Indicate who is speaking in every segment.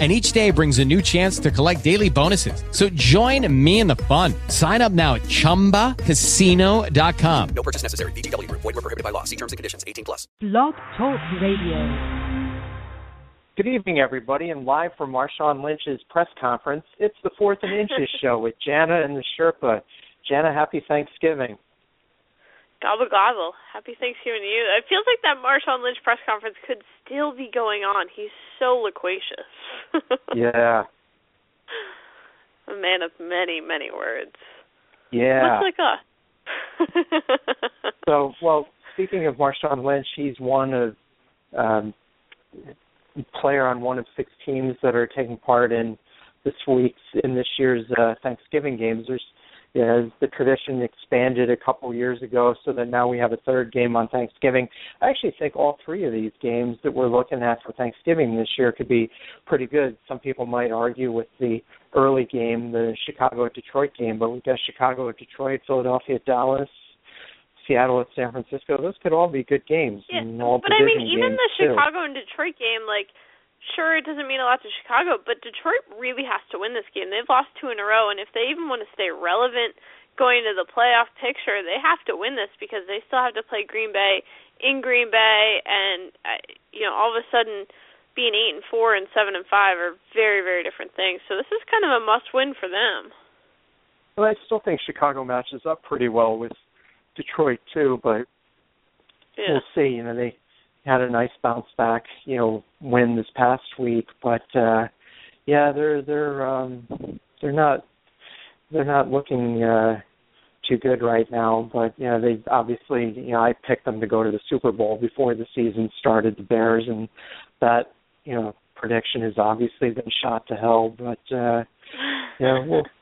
Speaker 1: and each day brings a new chance to collect daily bonuses. So join me in the fun. Sign up now at ChumbaCasino.com.
Speaker 2: No purchase necessary. VGW. Void were prohibited by law. See terms and conditions. 18 plus.
Speaker 3: Blog Talk Radio.
Speaker 4: Good evening, everybody, and live from Marshawn Lynch's press conference, it's the Fourth and Inches show with Jana and the Sherpa. Jana, happy Thanksgiving.
Speaker 5: Gobble gobble. Happy Thanksgiving to you. It feels like that Marshawn Lynch press conference could still be going on. He's so loquacious.
Speaker 4: yeah.
Speaker 5: A man of many, many words.
Speaker 4: Yeah.
Speaker 5: Much like
Speaker 4: us. so, well, speaking of Marshawn Lynch, he's one of um player on one of six teams that are taking part in this week's in this year's uh, Thanksgiving games. There's as the tradition expanded a couple years ago so that now we have a third game on Thanksgiving. I actually think all three of these games that we're looking at for Thanksgiving this year could be pretty good. Some people might argue with the early game, the Chicago at Detroit game, but we've got Chicago at Detroit, Philadelphia at Dallas, Seattle at San Francisco. Those could all be good games.
Speaker 5: Yeah,
Speaker 4: all
Speaker 5: but I mean,
Speaker 4: even
Speaker 5: the
Speaker 4: too.
Speaker 5: Chicago and Detroit game, like sure it doesn't mean a lot to Chicago, but Detroit really has to win this game. They've lost two in a row, and if they even want to stay relevant going to the playoff picture, they have to win this because they still have to play Green Bay in Green Bay, and uh, you know all of a sudden being eight and four and seven and five are very very different things. So this is kind of a must win for them.
Speaker 4: Well, I still think Chicago matches up pretty well with Detroit too, but
Speaker 5: yeah.
Speaker 4: we'll see. You know they had a nice bounce back, you know, win this past week, but uh yeah, they're they're um they're not they're not looking uh too good right now, but you know, they obviously you know, I picked them to go to the Super Bowl before the season started, the Bears and that, you know, prediction has obviously been shot to hell, but uh yeah, well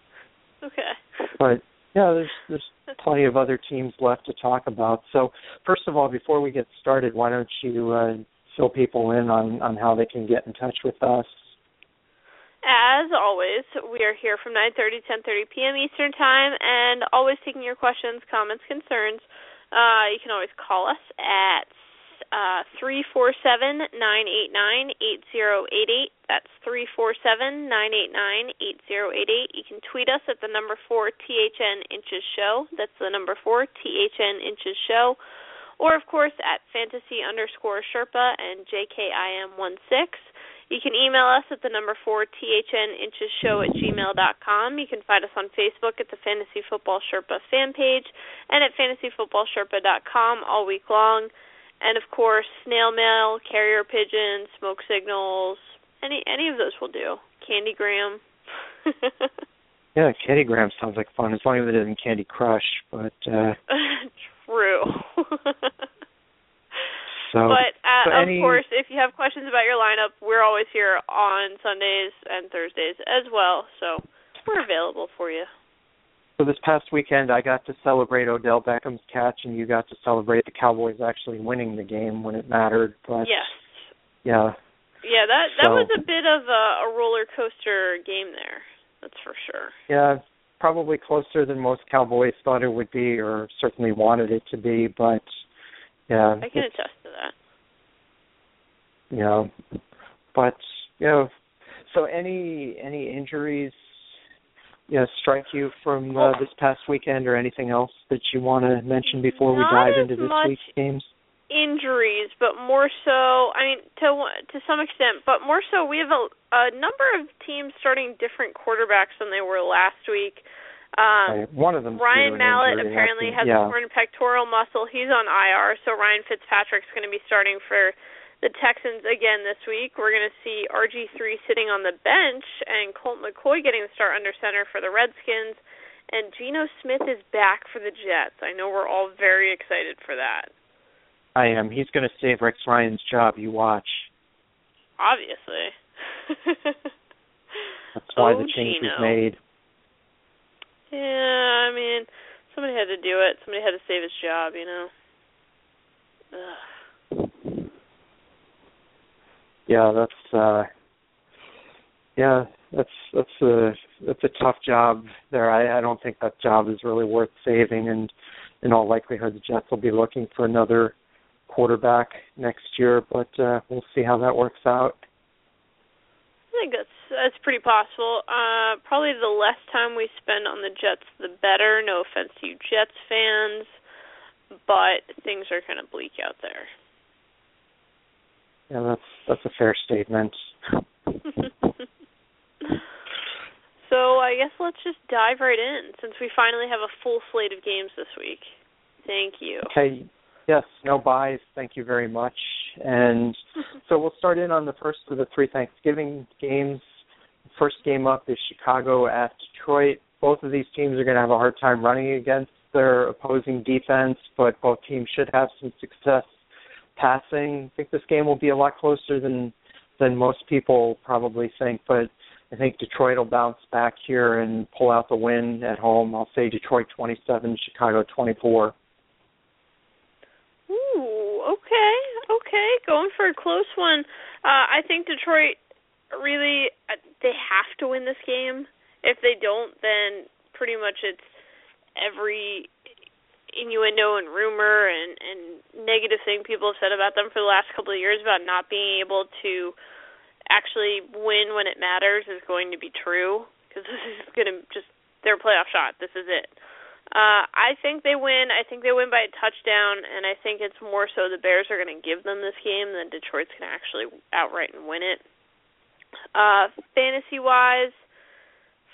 Speaker 5: Okay.
Speaker 4: But yeah, there's there's plenty of other teams left to talk about. So first of all, before we get started, why don't you uh, fill people in on on how they can get in touch with us?
Speaker 5: As always, we are here from 9:30 to 10:30 p.m. Eastern Time, and always taking your questions, comments, concerns. Uh, you can always call us at uh, three four seven nine eight nine eight zero eight eight. That's three four seven nine eight nine eight zero eight eight. You can tweet us at the number four THN inches show. That's the number four THN inches show. Or of course at fantasy underscore Sherpa and JKIM one six. You can email us at the number four THN inches show at gmail dot com. You can find us on Facebook at the Fantasy Football Sherpa fan page and at fantasyfootballsherpa dot com all week long. And of course, snail mail, carrier pigeons, smoke signals, any any of those will do. Candygram.
Speaker 4: yeah, Candygram sounds like fun as long as it isn't Candy Crush, but uh
Speaker 5: True.
Speaker 4: so,
Speaker 5: but uh,
Speaker 4: so
Speaker 5: of
Speaker 4: any...
Speaker 5: course, if you have questions about your lineup, we're always here on Sundays and Thursdays as well. So we're available for you.
Speaker 4: So this past weekend, I got to celebrate Odell Beckham's catch, and you got to celebrate the Cowboys actually winning the game when it mattered. But
Speaker 5: yes,
Speaker 4: yeah,
Speaker 5: yeah, that that
Speaker 4: so,
Speaker 5: was a bit of a, a roller coaster game there. That's for sure.
Speaker 4: Yeah, probably closer than most Cowboys thought it would be, or certainly wanted it to be. But yeah,
Speaker 5: I can attest to that.
Speaker 4: Yeah, but you know, so any any injuries you know, strike you from uh, this past weekend, or anything else that you want to mention before we dive into this week's games?
Speaker 5: Injuries, but more so. I mean, to to some extent, but more so. We have a, a number of teams starting different quarterbacks than they were last week. Um,
Speaker 4: right. One of them.
Speaker 5: Ryan Mallett
Speaker 4: injury,
Speaker 5: apparently has
Speaker 4: yeah.
Speaker 5: a torn pectoral muscle. He's on IR, so Ryan Fitzpatrick's going to be starting for the Texans again this week. We're going to see RG3 sitting on the bench and Colt McCoy getting the start under center for the Redskins. And Geno Smith is back for the Jets. I know we're all very excited for that.
Speaker 4: I am. He's going to save Rex Ryan's job. You watch.
Speaker 5: Obviously.
Speaker 4: That's why
Speaker 5: oh,
Speaker 4: the change
Speaker 5: Geno.
Speaker 4: was made.
Speaker 5: Yeah, I mean, somebody had to do it. Somebody had to save his job, you know. Ugh.
Speaker 4: Yeah, that's uh yeah, that's that's a that's a tough job there. I, I don't think that job is really worth saving and in all likelihood the Jets will be looking for another quarterback next year, but uh we'll see how that works out.
Speaker 5: I think that's that's pretty possible. Uh probably the less time we spend on the Jets the better. No offense to you Jets fans, but things are kind of bleak out there.
Speaker 4: Yeah, that's that's a fair statement.
Speaker 5: so I guess let's just dive right in since we finally have a full slate of games this week. Thank you.
Speaker 4: Okay. Yes, no byes. Thank you very much. And so we'll start in on the first of the three Thanksgiving games. First game up is Chicago at Detroit. Both of these teams are going to have a hard time running against their opposing defense, but both teams should have some success passing. I think this game will be a lot closer than than most people probably think, but I think Detroit will bounce back here and pull out the win at home. I'll say Detroit 27, Chicago 24.
Speaker 5: Ooh, okay, okay, going for a close one. Uh, I think Detroit really uh, they have to win this game. If they don't, then pretty much it's every innuendo and rumor and and negative thing people have said about them for the last couple of years about not being able to actually win when it matters is going to be true because this is going to just their playoff shot. This is it. Uh, I think they win. I think they win by a touchdown, and I think it's more so the Bears are going to give them this game than Detroit's going to actually outright and win it. Uh, fantasy wise,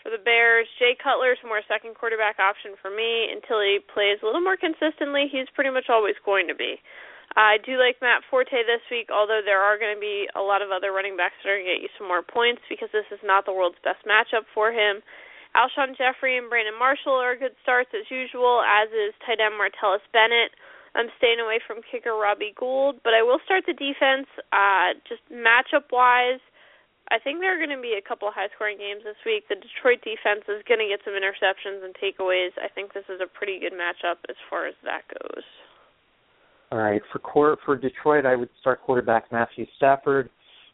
Speaker 5: for the Bears. Jay Cutler is more second quarterback option for me until he plays a little more consistently. He's pretty much always going to be. I do like Matt Forte this week, although there are going to be a lot of other running backs that are going to get you some more points because this is not the world's best matchup for him. Alshon Jeffery and Brandon Marshall are good starts as usual, as is tight end Martellus Bennett. I'm staying away from kicker Robbie Gould, but I will start the defense. Uh, just matchup wise, I think there are going to be a couple high scoring games this week. The Detroit defense is going to get some interceptions and takeaways. I think this is a pretty good matchup as far as that goes.
Speaker 4: All right, for court, for Detroit, I would start quarterback Matthew Stafford,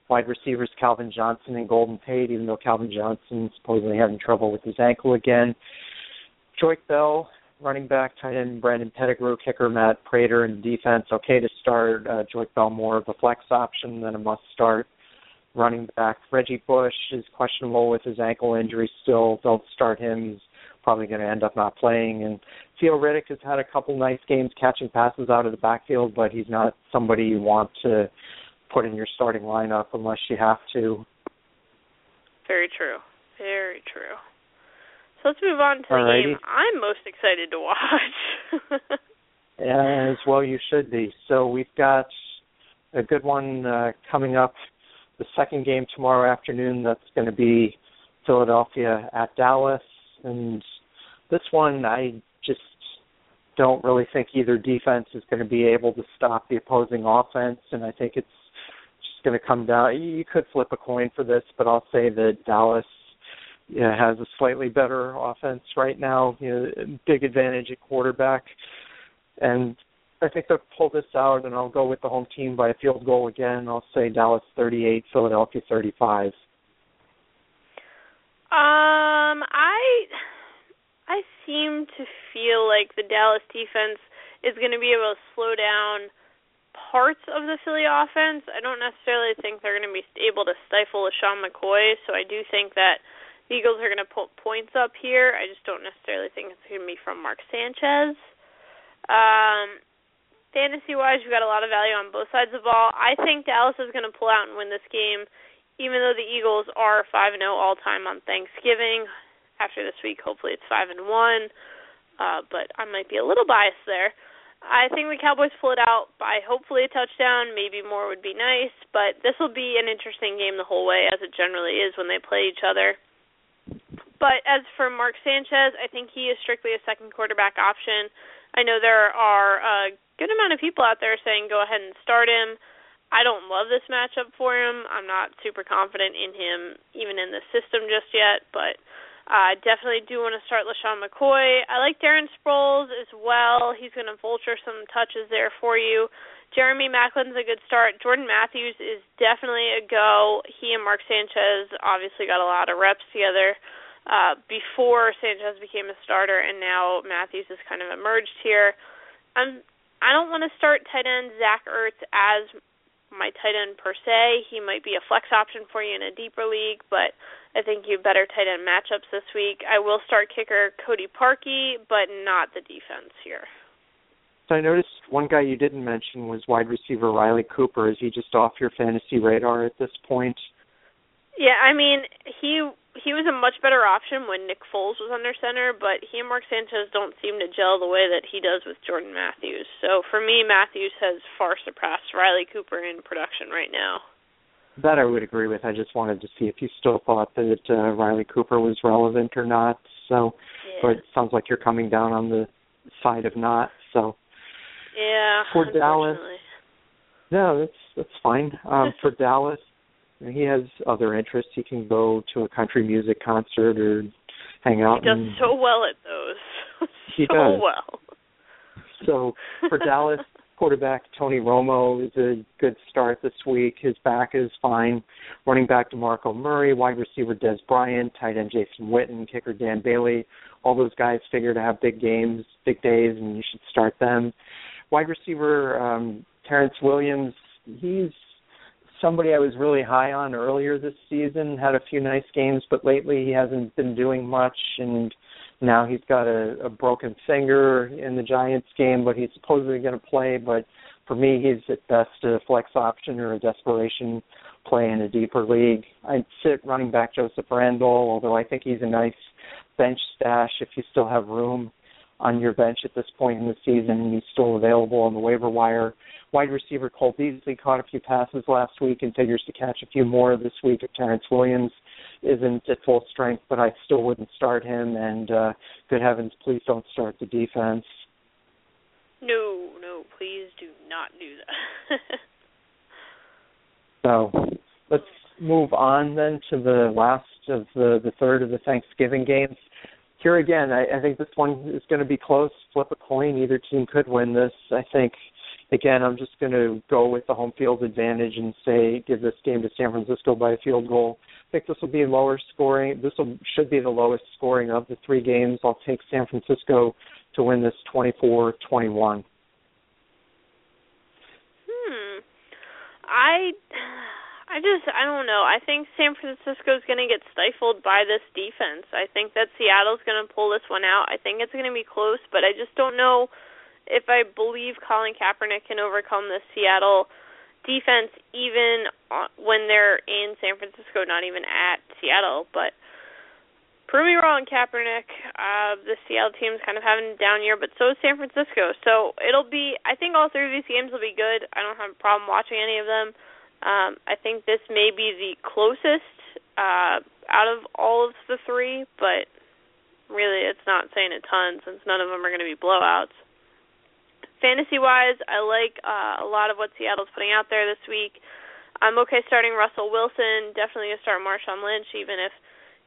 Speaker 4: wide receivers Calvin Johnson and Golden Tate, even though Calvin Johnson supposedly having trouble with his ankle again. Joique Bell, running back, tight end Brandon Pettigrew, kicker Matt Prater, and defense. Okay to start uh, Joique Bell more of a flex option than a must start running back. Reggie Bush is questionable with his ankle injury still. Don't start him. He's probably going to end up not playing. And Theo Riddick has had a couple nice games catching passes out of the backfield, but he's not somebody you want to put in your starting lineup unless you have to.
Speaker 5: Very true. Very true. So let's move on to the
Speaker 4: Alrighty.
Speaker 5: game I'm most excited to watch.
Speaker 4: As well you should be. So we've got a good one uh, coming up the second game tomorrow afternoon. That's going to be Philadelphia at Dallas. And this one I just don't really think either defense is going to be able to stop the opposing offense. And I think it's just going to come down you could flip a coin for this but I'll say that Dallas has a slightly better offense right now you know big advantage at quarterback. And I think they'll pull this out, and I'll go with the home team by a field goal again. I'll say Dallas 38, Philadelphia 35.
Speaker 5: Um, I I seem to feel like the Dallas defense is going to be able to slow down parts of the Philly offense. I don't necessarily think they're going to be able to stifle LeSean McCoy, so I do think that the Eagles are going to put points up here. I just don't necessarily think it's going to be from Mark Sanchez. Um, fantasy wise, you've got a lot of value on both sides of the ball. I think Dallas is going to pull out and win this game, even though the Eagles are five and zero all time on Thanksgiving. After this week, hopefully it's five and one. Uh, but I might be a little biased there. I think the Cowboys pull it out by hopefully a touchdown. Maybe more would be nice, but this will be an interesting game the whole way, as it generally is when they play each other. But as for Mark Sanchez, I think he is strictly a second quarterback option. I know there are a good amount of people out there saying go ahead and start him. I don't love this matchup for him. I'm not super confident in him even in the system just yet, but I uh, definitely do want to start LeSean McCoy. I like Darren Sproles as well. He's going to vulture some touches there for you. Jeremy Maclin's a good start. Jordan Matthews is definitely a go. He and Mark Sanchez obviously got a lot of reps together uh, before Sanchez became a starter, and now Matthews has kind of emerged here. I'm I don't want to start tight end Zach Ertz as my tight end per se. He might be a flex option for you in a deeper league, but I think you have better tight end matchups this week. I will start kicker Cody Parkey, but not the defense here.
Speaker 4: So I noticed one guy you didn't mention was wide receiver Riley Cooper. Is he just off your fantasy radar at this point?
Speaker 5: Yeah, I mean he he was a much better option when Nick Foles was under center, but he and Mark Sanchez don't seem to gel the way that he does with Jordan Matthews. So for me, Matthews has far surpassed Riley Cooper in production right now.
Speaker 4: That I would agree with. I just wanted to see if you still thought that uh, Riley Cooper was relevant or not. So,
Speaker 5: yeah.
Speaker 4: but it sounds like you're coming down on the side of not. So,
Speaker 5: yeah,
Speaker 4: for Dallas, no, that's that's fine. Um, for Dallas, he has other interests. He can go to a country music concert or hang out.
Speaker 5: He does so well at those.
Speaker 4: he
Speaker 5: so
Speaker 4: does.
Speaker 5: well.
Speaker 4: So for Dallas, quarterback Tony Romo is a good start this week. His back is fine. Running back DeMarco Murray, wide receiver Dez Bryant, tight end Jason Witten, kicker Dan Bailey. All those guys figure to have big games, big days, and you should start them. Wide receiver um, Terrance Williams, he's somebody I was really high on earlier this season. Had a few nice games, but lately he hasn't been doing much, and now he's got a, a broken finger in the Giants game, but he's supposedly going to play. But for me, he's at best a flex option or a desperation play in a deeper league. I'd sit running back Joseph Randle, although I think he's a nice bench stash if you still have room on your bench at this point in the season and he's still available on the waiver wire. Wide receiver Cole Beasley caught a few passes last week and figures to catch a few more this week if Terrance Williams isn't at full strength, but I still wouldn't start him. And uh, good heavens, please don't start the defense.
Speaker 5: No, no, please do not do that.
Speaker 4: so let's move on then to the last of the the third of the Thanksgiving games. Here again, I, I think this one is going to be close. Flip a coin. Either team could win this. I think again, I'm just going to go with the home field advantage and say give this game to San Francisco by a field goal. I think this will be lower scoring. This will, should be the lowest scoring of the three games. I'll take San Francisco to win this 24-21.
Speaker 5: Hmm. I I just I don't know. I think San Francisco is going to get stifled by this defense. I think that Seattle's going to pull this one out. I think it's going to be close, but I just don't know if I believe Colin Kaepernick can overcome the Seattle defense even when they're in San Francisco, not even at Seattle. But prove me wrong, Kaepernick. Uh, the Seattle team's kind of having a down year, but so is San Francisco. So it'll be. I think all three of these games will be good. I don't have a problem watching any of them. Um, I think this may be the closest uh, out of all of the three, but really it's not saying a ton since none of them are going to be blowouts fantasy wise, I like uh, a lot of what Seattle's putting out there this week. I'm okay starting Russell Wilson. Definitely gonna start Marshawn Lynch, even if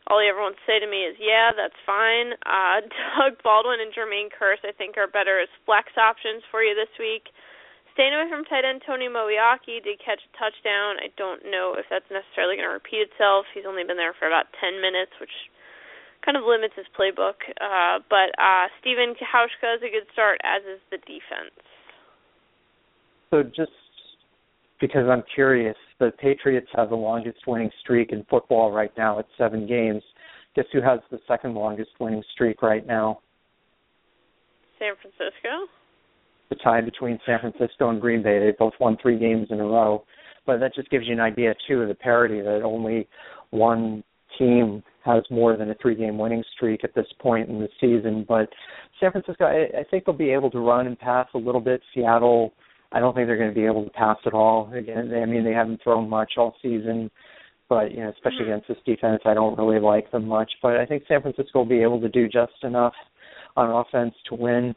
Speaker 5: all he ever wants to say to me is, "Yeah, that's fine." Uh, Doug Baldwin and Jermaine Kearse, I think, are better as flex options for you this week. Staying away from tight end Tony Moeaki did catch a touchdown. I don't know if that's necessarily going to repeat itself. He's only been there for about 10 minutes, which kind of limits his playbook. Uh, but uh, Steven Hauschka is a good start, as is the defense.
Speaker 4: So just because I'm curious, the Patriots have the longest winning streak in football right now at seven games. Guess who has the second longest winning streak right now?
Speaker 5: San Francisco.
Speaker 4: The tie between San Francisco and Green Bay. They both won three games in a row. But that just gives you an idea too of the parity that only one team has more than a three game winning streak at this point in the season. But San Francisco, I, I think they'll be able to run and pass a little bit. Seattle, I don't think they're going to be able to pass at all. Again, I mean, they haven't thrown much all season, but you know, especially
Speaker 5: mm-hmm.
Speaker 4: against this defense, I don't really like them much. But I think San Francisco will be able to do just enough on offense to win.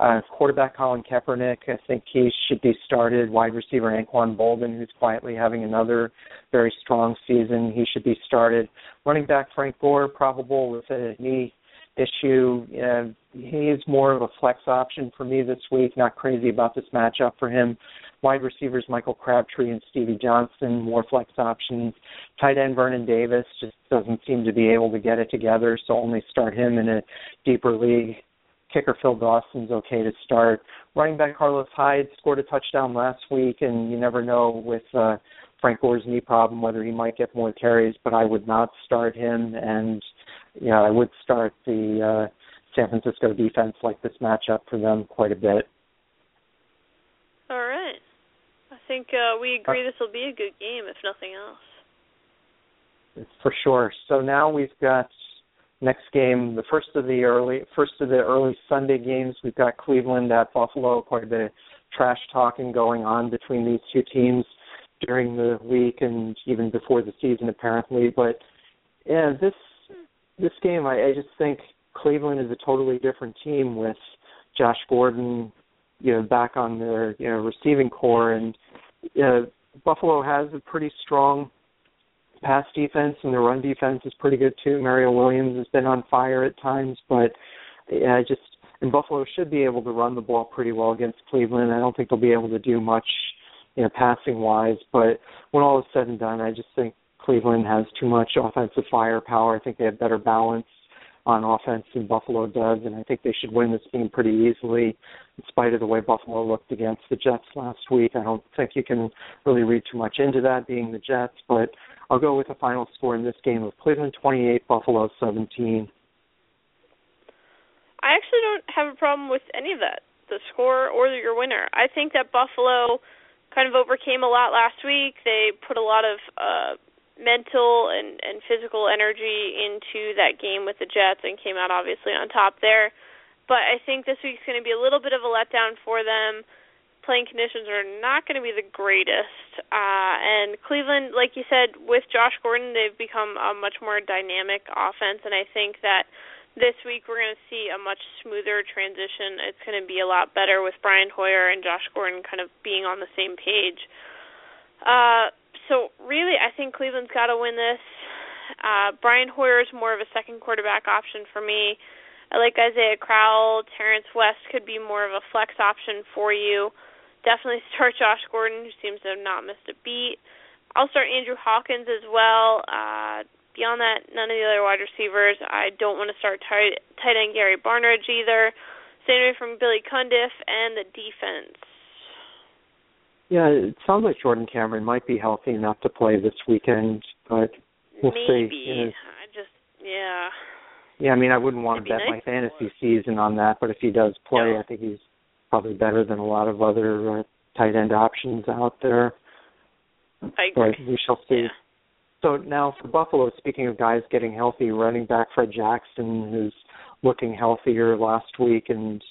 Speaker 4: Uh, quarterback Colin Kaepernick, I think he should be started. Wide receiver Anquan Boldin, who's quietly having another very strong season, he should be started. Running back Frank Gore, probable with a knee issue. Uh, he's more of a flex option for me this week. Not crazy about this matchup for him. Wide receivers Michael Crabtree and Stevie Johnson, more flex options. Tight end Vernon Davis just doesn't seem to be able to get it together, so only start him in a deeper league. Kicker Phil Dawson's okay to start. Running back Carlos Hyde scored a touchdown last week, and you never know with uh, Frank Gore's knee problem whether he might get more carries, but I would not start him, and yeah, I would start the uh, San Francisco defense like this matchup for them quite a bit.
Speaker 5: All right. I think uh, we agree this will be a good game, if nothing else.
Speaker 4: For sure. So now we've got next game, the first of the early first of the early Sunday games. We've got Cleveland at Buffalo. Quite a bit of trash talking going on between these two teams during the week and even before the season, apparently. But yeah, this this game, I, I just think Cleveland is a totally different team with Josh Gordon, you know, back on their you know receiving corps, and uh, Buffalo has a pretty strong pass defense, and their run defense is pretty good too. Mario Williams has been on fire at times, but yeah, just and Buffalo should be able to run the ball pretty well against Cleveland. I don't think they'll be able to do much, you know, passing wise. But when all is said and done, I just think Cleveland has too much offensive firepower. I think they have better balance on offense than Buffalo does, and I think they should win this game pretty easily, in spite of the way Buffalo looked against the Jets last week. I don't think you can really read too much into that being the Jets, but I'll go with the final score in this game of Cleveland 28, Buffalo 17.
Speaker 5: I actually don't have a problem with any of that, the score or your winner. I think that Buffalo kind of overcame a lot last week. They put a lot of uh mental and and physical energy into that game with the Jets and came out obviously on top there. But I think this week's going to be a little bit of a letdown for them. Playing conditions are not going to be the greatest. Uh and Cleveland, like you said, with Josh Gordon, they've become a much more dynamic offense and I think that this week we're going to see a much smoother transition. It's going to be a lot better with Brian Hoyer and Josh Gordon kind of being on the same page. Uh, so I think Cleveland's got to win this. Uh, Brian Hoyer is more of a second quarterback option for me. I like Isaiah Crowell. Terrance West could be more of a flex option for you. Definitely start Josh Gordon, who seems to have not missed a beat. I'll start Andrew Hawkins as well. Uh, beyond that, none of the other wide receivers. I don't want to start tight, tight end Gary Barnidge either. Stay away from Billy Cundiff and the defense.
Speaker 4: Yeah, it sounds like Jordan Cameron might be healthy enough to play this weekend, but we'll
Speaker 5: Maybe.
Speaker 4: see. You know,
Speaker 5: I just yeah.
Speaker 4: yeah, I mean, I wouldn't want
Speaker 5: It'd
Speaker 4: to bet
Speaker 5: nice
Speaker 4: my fantasy season on that, but if he does play,
Speaker 5: No.
Speaker 4: I think he's probably better than a lot of other uh, tight end options out there.
Speaker 5: I
Speaker 4: But
Speaker 5: agree.
Speaker 4: we shall see.
Speaker 5: Yeah.
Speaker 4: So now for Buffalo, speaking of guys getting healthy, running back Fred Jackson is looking healthier last week, and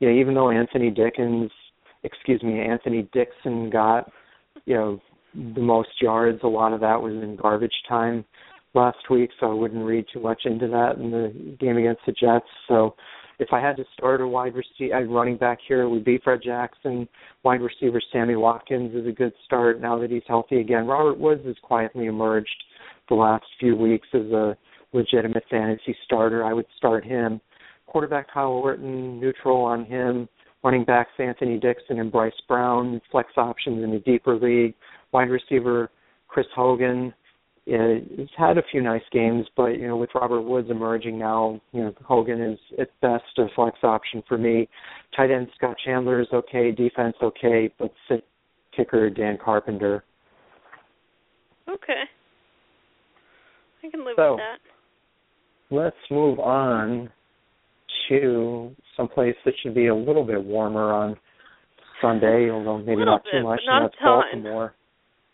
Speaker 4: you know even though Anthony Dickens, excuse me, Anthony Dixon got you know the most yards, a lot of that was in garbage time last week, so I wouldn't read too much into that in the game against the Jets. So if I had to start a wide receiver, running back here, it would be Fred Jackson. Wide receiver Sammy Watkins is a good start now that he's healthy again. Robert Woods has quietly emerged the last few weeks as a legitimate fantasy starter. I would start him. Quarterback Kyle Orton, neutral on him. Running backs Anthony Dixon and Bryce Brown, flex options in a deeper league. Wide receiver Chris Hogan. Yeah, he's had a few nice games, but you know, with Robert Woods emerging now, you know, Hogan is at best a flex option for me. Tight end Scott Chandler is okay, defense okay, but sit kicker Dan Carpenter.
Speaker 5: Okay. I can live
Speaker 4: So-
Speaker 5: with that.
Speaker 4: Let's move on to someplace that should be a little bit warmer on Sunday, although maybe not too much,
Speaker 5: not
Speaker 4: and that's. Baltimore.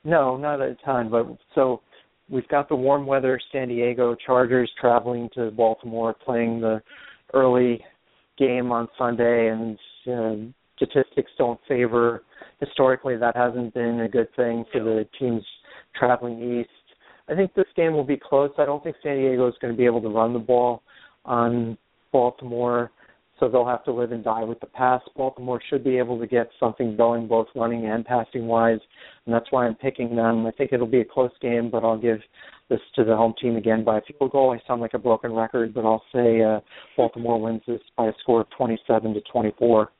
Speaker 4: No, not a ton, but so we've got the warm weather San Diego Chargers traveling to Baltimore, playing the early game on Sunday, and um, statistics don't favor. Historically, that hasn't been a good thing for the teams traveling east. I think this game will be close. I don't think San Diego is going to be able to run the ball on Baltimore. so they'll have to live and die with the pass. Baltimore should be able to get something going both running and passing wise, and that's why I'm picking them. I think it'll be a close game, but I'll give this to the home team again by a field goal. I sound like a broken record, but I'll say uh, Baltimore wins this by a score of 27 to 24.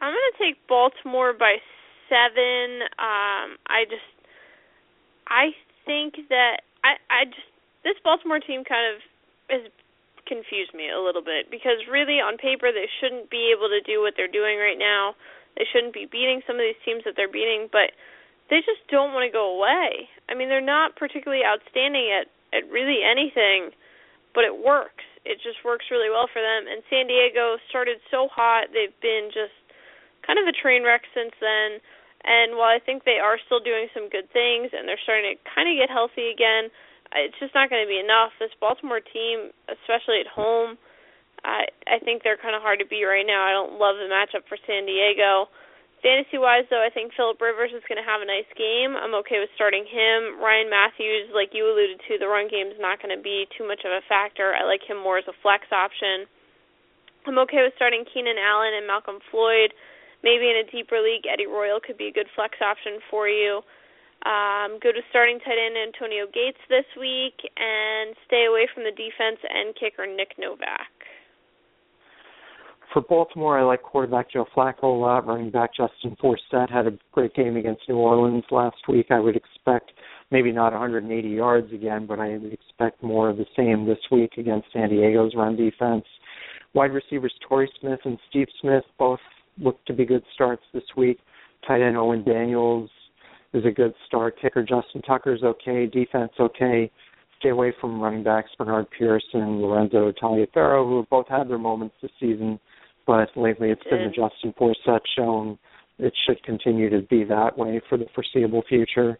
Speaker 5: I'm going to take Baltimore by seven. Um, I just, I think that I, I just this Baltimore team kind of has confused me a little bit because really on paper they shouldn't be able to do what they're doing right now. They shouldn't be beating some of these teams that they're beating, but they just don't want to go away. I mean, they're not particularly outstanding at at really anything, but it works. It just works really well for them. And San Diego started so hot; they've been just kind of a train wreck since then. And while I think they are still doing some good things and they're starting to kind of get healthy again, it's just not going to be enough. This Baltimore team, especially at home, I I think they're kind of hard to beat right now. I don't love the matchup for San Diego. Fantasy wise, though, I think Philip Rivers is going to have a nice game. I'm okay with starting him. Ryan Mathews, like you alluded to, the run game is not going to be too much of a factor. I like him more as a flex option. I'm okay with starting Keenan Allen and Malcom Floyd. Maybe in a deeper league, Eddie Royal could be a good flex option for you. Um, go to starting tight end Antonio Gates this week and stay away from the defense and kicker Nick Novak.
Speaker 4: For Baltimore, I like quarterback Joe Flacco a lot. Running back Justin Forsett had a great game against New Orleans last week. I would expect maybe not 180 yards again, but I would expect more of the same this week against San Diego's run defense. Wide receivers Torrey Smith and Steve Smith both look to be good starts this week. Tight end Owen Daniels is a good start. Kicker Justin Tucker's okay. Defense okay. Stay away from running backs Bernard Pierce and Lorenzo Taliaferro, who have both had their moments this season, but lately it's been the Justin Forsett shown. It should continue to be that way for the foreseeable future.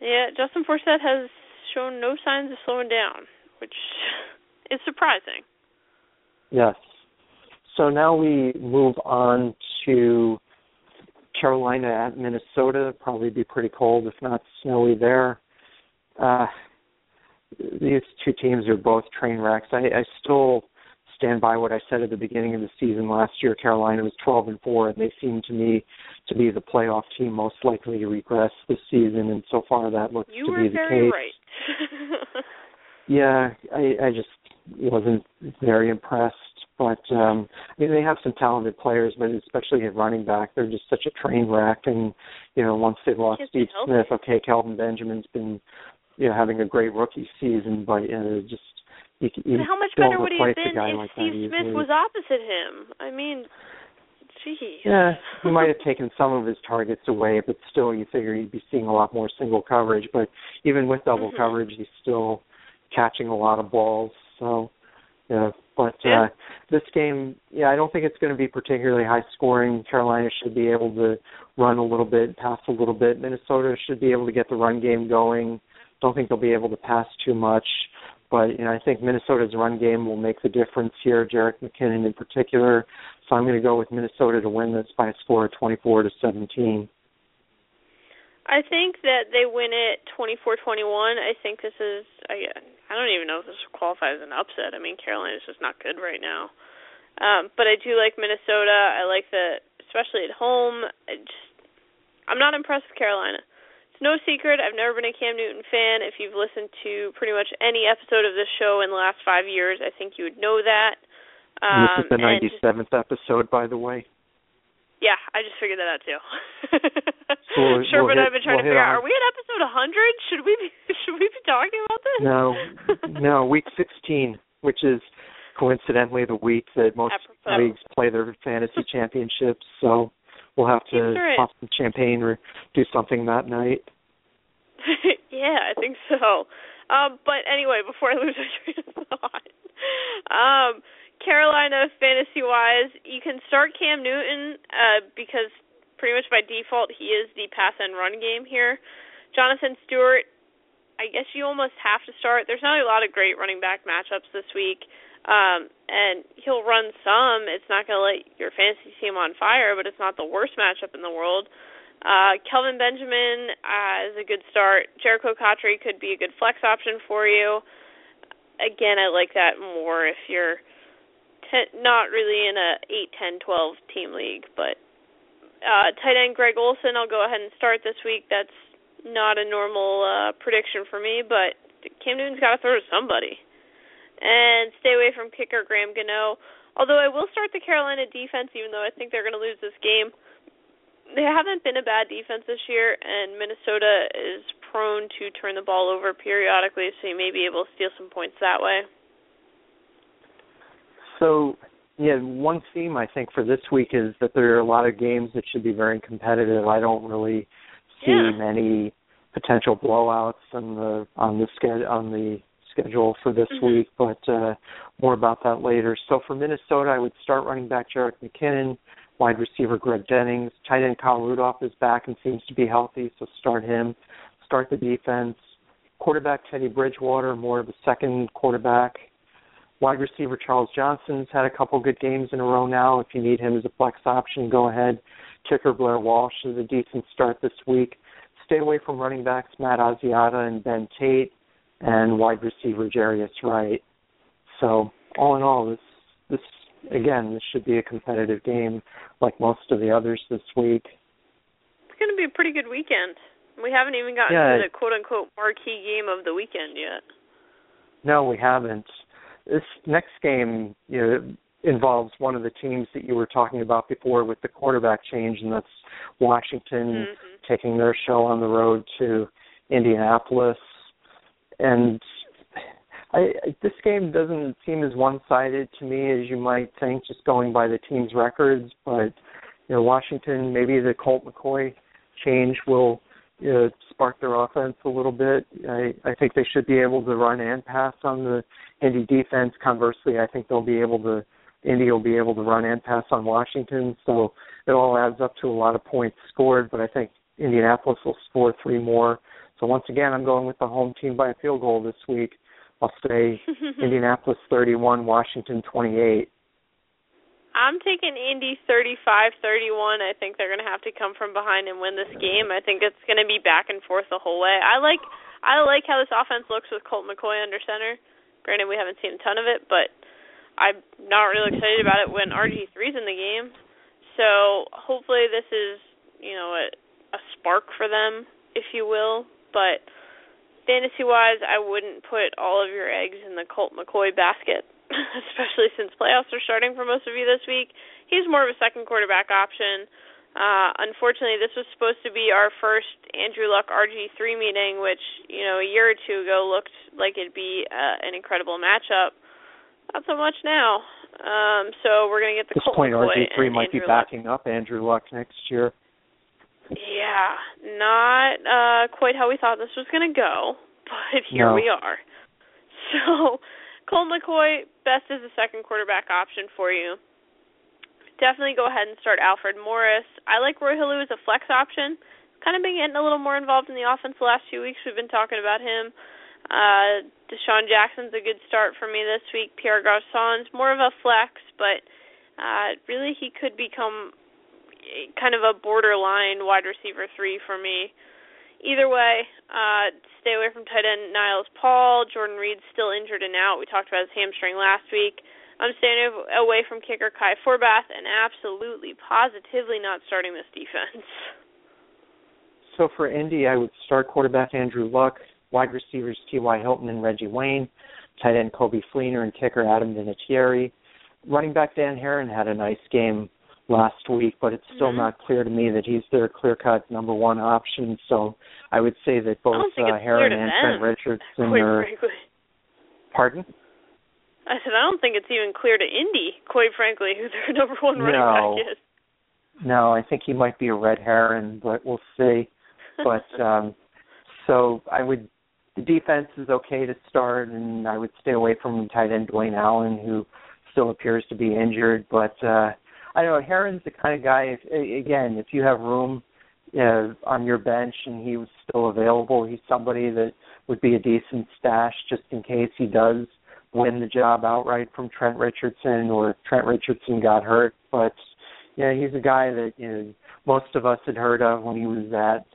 Speaker 5: Yeah, Justin Forsett has shown no signs of slowing down, which is surprising.
Speaker 4: Yes. So now we move on to Carolina at Minnesota. Probably be pretty cold, if not snowy there. Uh, these two teams are both train wrecks. I, I still stand by what I said at the beginning of the season last year. Carolina was 12 and 4, and they seem to me to be the playoff team most likely to regress this season. And so far, that looks
Speaker 5: you
Speaker 4: to be the case.
Speaker 5: Right.
Speaker 4: yeah, I, I just wasn't very impressed. But um I mean they have some talented players, but especially at running back, they're just such a train wreck. And you know, once they lost Steve Smith, okay, Calvin Benjamin's been you know having a great rookie season, but uh, just you, you
Speaker 5: how much better would he have been
Speaker 4: if
Speaker 5: like
Speaker 4: Steve
Speaker 5: Smith was opposite him? I mean, geez.
Speaker 4: Yeah, he might have taken some of his targets away, but still, you figure you'd be seeing a lot more single coverage. But even with double
Speaker 5: mm-hmm.
Speaker 4: coverage, he's still catching a lot of balls. So, yeah, but
Speaker 5: yeah.
Speaker 4: uh, this game, yeah, I don't think it's going to be particularly high scoring. Carolina should be able to run a little bit, pass a little bit. Minnesota should be able to get the run game going. Don't think they'll be able to pass too much. But you know, I think Minnesota's run game will make the difference here. Jerick McKinnon in particular. So I'm going to go with Minnesota to win this by a score of 24 to 17.
Speaker 5: I think that they win it 24-21. I think this is I I don't even know if this qualifies as an upset. I mean, Carolina's just not good right now. Um, but I do like Minnesota. I like that, especially at home. I just, I'm not impressed with Carolina. It's no secret. I've never been a Cam Newton fan. If you've listened to pretty much any episode of this show in the last five years, I think you would know that. Um,
Speaker 4: this is the 97th
Speaker 5: just,
Speaker 4: episode, by the way.
Speaker 5: Yeah, I just figured that out too.
Speaker 4: we'll,
Speaker 5: sure,
Speaker 4: we'll
Speaker 5: but
Speaker 4: hit,
Speaker 5: I've been trying
Speaker 4: we'll
Speaker 5: to figure out: are we at episode 100? Should we be should we be talking about this?
Speaker 4: No, no, week 16, which is coincidentally the week that most
Speaker 5: Apropos.
Speaker 4: leagues play their fantasy championships. So we'll have to pop some champagne or do something that night.
Speaker 5: yeah, I think so. Um, but anyway, before I lose my train of thought, um, Carolina fantasy wise, you can start Cam Newton uh, because pretty much by default he is the pass and run game here. Jonathan Stewart, I guess you almost have to start. There's not a lot of great running back matchups this week. Um, and he'll run some. It's not going to let your fantasy team on fire, but it's not the worst matchup in the world. Uh, Kelvin Benjamin uh, is a good start. Jerricho Cotchery could be a good flex option for you. again, I like that more if you're ten, not really in a eight, ten, twelve team league. But uh, tight end Greg Olsen, I'll go ahead and start this week. That's not a normal uh, prediction for me, but Cam Newton's got to throw to somebody. And stay away from kicker Graham Gano. Although I will start the Carolina defense, even though I think they're going to lose this game. They haven't been a bad defense this year, and Minnesota is prone to turn the ball over periodically, so you may be able to steal some points that way.
Speaker 4: So, yeah, one theme I think for this week is that there are a lot of games that should be very competitive. I don't really see
Speaker 5: Yeah.
Speaker 4: many potential blowouts on the on the schedule on the schedule for this
Speaker 5: Mhm.
Speaker 4: week, but uh more about that later. So for Minnesota, I would start running back Jerick McKinnon, wide receiver Greg Jennings, tight end Kyle Rudolph is back and seems to be healthy, so start him. Start the defense. Quarterback Teddy Bridgewater, more of a second quarterback. Wide receiver Charles Johnson's had a couple good games in a row now. If you need him as a flex option, go ahead. Kicker Blair Walsh is a decent start this week. Stay away from running backs Matt Asiata and Ben Tate, and wide receiver Jarius Wright. So all in all, this this again this should be a competitive game like most of the others this week.
Speaker 5: It's going to be a pretty good weekend. We haven't even gotten
Speaker 4: Yeah.
Speaker 5: to the quote unquote marquee game of the weekend yet.
Speaker 4: No, we haven't. This next game you know, involves one of the teams that you were talking about before with the quarterback change, and that's Washington
Speaker 5: Mhm.
Speaker 4: taking their show on the road to Indianapolis. And I, I this game doesn't seem as one-sided to me as you might think, just going by the team's records. But you know, Washington, maybe the Colt McCoy change will you know, spark their offense a little bit. I, I think they should be able to run and pass on the Indy defense. Conversely, I think they'll be able to Indy will be able to run and pass on Washington. So it all adds up to a lot of points scored. But I think Indianapolis will score three more. So once again, I'm going with the home team by a field goal this week. I'll say Indianapolis 31, Washington 28.
Speaker 5: I'm taking Indy 35-31. I think they're going to have to come from behind and win this game. I think it's going to be back and forth the whole way. I like I like how this offense looks with Colt McCoy under center. Granted, we haven't seen a ton of it, but I'm not really excited about it when RG3's in the game. So hopefully this is, you know, a, a spark for them, if you will. But fantasy-wise, I wouldn't put all of your eggs in the Colt McCoy basket, especially since playoffs are starting for most of you this week. He's more of a second quarterback option. Uh, unfortunately, this was supposed to be our first Andrew Luck RG3 meeting, which you know a year or two ago looked like it'd be uh, an incredible matchup. Not so much now. Um, so we're gonna get the
Speaker 4: At this
Speaker 5: Colt
Speaker 4: point, RG3
Speaker 5: and
Speaker 4: might be
Speaker 5: Andrew Luck.
Speaker 4: backing up Andrew Luck next year.
Speaker 5: Yeah, not uh quite how we thought this was going to go, but here
Speaker 4: No.
Speaker 5: we are. So, Colt McCoy, best as a second quarterback option for you. Definitely go ahead and start Alfred Morris. I like Roy Helu as a flex option. Kind of been getting a little more involved in the offense the last few weeks. We've been talking about him. Uh DeSean Jackson's a good start for me this week. Pierre Garcon's more of a flex, but uh really he could become kind of a borderline wide receiver three for me. Either way, uh, stay away from tight end Niles Paul. Jordan Reed's still injured and out. We talked about his hamstring last week. I'm staying away from kicker Kai Forbath and absolutely, positively not starting this defense.
Speaker 4: So for Indy, I would start quarterback Andrew Luck, wide receivers T.Y. Hilton and Reggie Wayne, tight end Coby Fleener, and kicker Adam Vinatieri. Running back Dan Herron had a nice game last week, but it's still
Speaker 5: Mhm.
Speaker 4: not clear to me that he's their clear-cut number one option. So I would say that both uh,
Speaker 5: Herron
Speaker 4: and Trent Richardson
Speaker 5: quite
Speaker 4: are.
Speaker 5: frankly.
Speaker 4: Pardon?
Speaker 5: I said I don't think it's even clear to Indy, quite frankly, who their number one running back is.
Speaker 4: No, I think he might be a red heron, but we'll see. But um so I would the defense is okay to start and I would stay away from tight end Dwayne Allen who still appears to be injured. But uh I know, Herron's the kind of guy if again, if you have room uh, on your bench and he was still available, he's somebody that would be a decent stash just in case he does win the job outright from Trent Richardson or if Trent Richardson got hurt. But yeah, he's a guy that you know most of us had heard of when he was at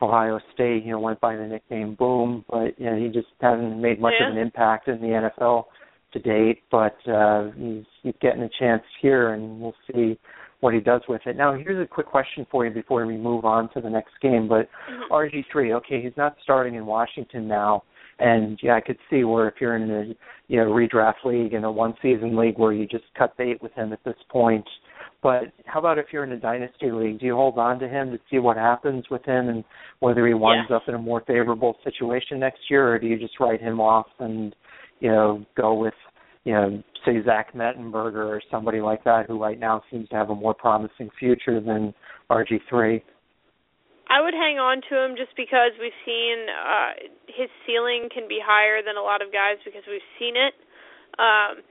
Speaker 4: Ohio State, you know, went by the nickname Boom, but you know, he just hasn't made much
Speaker 5: yeah.
Speaker 4: of an impact in the NFL to date. But uh, he's he's getting a chance here, and we'll see what he does with it. Now, here's a quick question for you before we move on to the next game. But
Speaker 5: Mhm.
Speaker 4: RG3, okay, he's not starting in Washington now, and yeah, I could see where if you're in a you know redraft league in a one season league where you just cut bait with him at this point. But how about if you're in a dynasty league? Do you hold on to him to see what happens with him and whether he winds
Speaker 5: Yes.
Speaker 4: up in a more favorable situation next year, or do you just write him off and you know go with you know say Zach Mettenberger or somebody like that who right now seems to have a more promising future than RG3?
Speaker 5: I would hang on to him just because we've seen uh his ceiling can be higher than a lot of guys because we've seen it. Um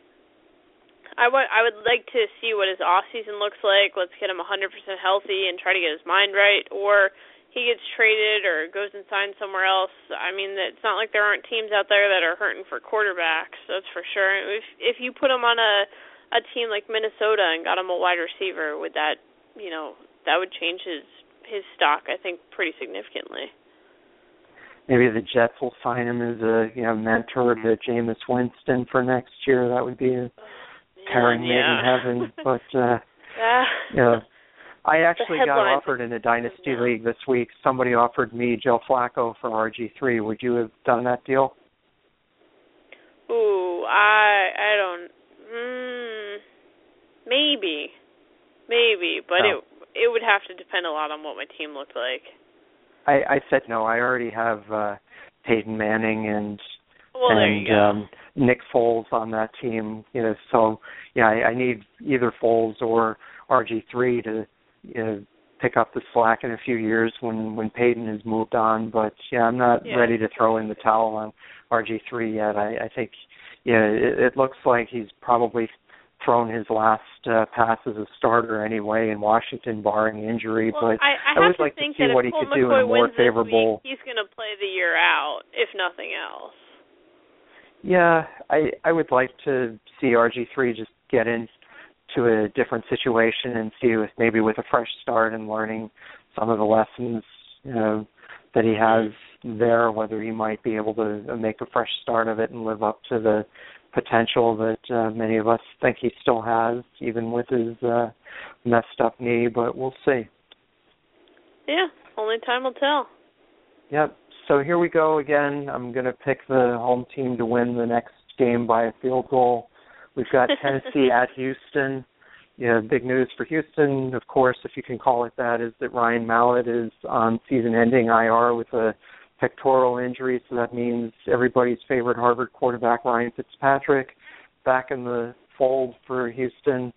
Speaker 5: I would I would like to see what his off season looks like. Let's get him 100% healthy and try to get his mind right or he gets traded or goes and signs somewhere else. I mean, it's not like there aren't teams out there that are hurting for quarterbacks. That's for sure. If if you put him on a a team like Minnesota and got him a wide receiver, would that, you know, that would change his his stock, I think, pretty significantly.
Speaker 4: Maybe the Jets will sign him as a you know mentor to Jameis Winston for next year. That would be a pairing made in heaven. But uh,
Speaker 5: yeah.
Speaker 4: you know, I actually got offered in a dynasty league this week. Somebody offered me Joe Flacco for RG3. Would you have done that deal?
Speaker 5: Ooh, I I don't. Mm, maybe, maybe, but
Speaker 4: No.
Speaker 5: it it would have to depend a lot on what my team looked like.
Speaker 4: I, I said no. I already have uh, Peyton Manning and
Speaker 5: Well,
Speaker 4: and um, Nick Foles on that team. You know, so yeah, I, I need either Foles or RG3 to you know pick up the slack in a few years when when Peyton has moved on. But yeah, I'm not
Speaker 5: Yeah.
Speaker 4: ready to throw in the towel on RG3 yet. I, I think yeah, it, it looks like he's probably thrown his last uh, pass as a starter anyway in Washington, barring injury.
Speaker 5: well,
Speaker 4: but
Speaker 5: I, I,
Speaker 4: I would like to see what he
Speaker 5: Colt
Speaker 4: could do in a more favorable-
Speaker 5: week, he's going to play the year out, if nothing else.
Speaker 4: Yeah, I I would like to see RG3 just get into a different situation and see with maybe with a fresh start and learning some of the lessons you know that he has there, whether he might be able to make a fresh start of it and live up to the potential that uh, many of us think he still has, even with his uh, messed up knee. But we'll see.
Speaker 5: Yeah, only time will tell.
Speaker 4: Yep. So here we go again. I'm going to pick the home team to win the next game by a field goal. We've got Tennessee at Houston. Yeah, big news for Houston, of course, if you can call it that, is that Ryan Mallett is on season-ending IR with a pectoral injury. So that means everybody's favorite Harvard quarterback, Ryan Fitzpatrick, back in the fold for Houston.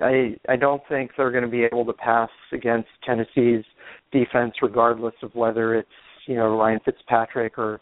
Speaker 4: I I don't think they're going to be able to pass against Tennessee's defense, regardless of whether it's you know Ryan Fitzpatrick or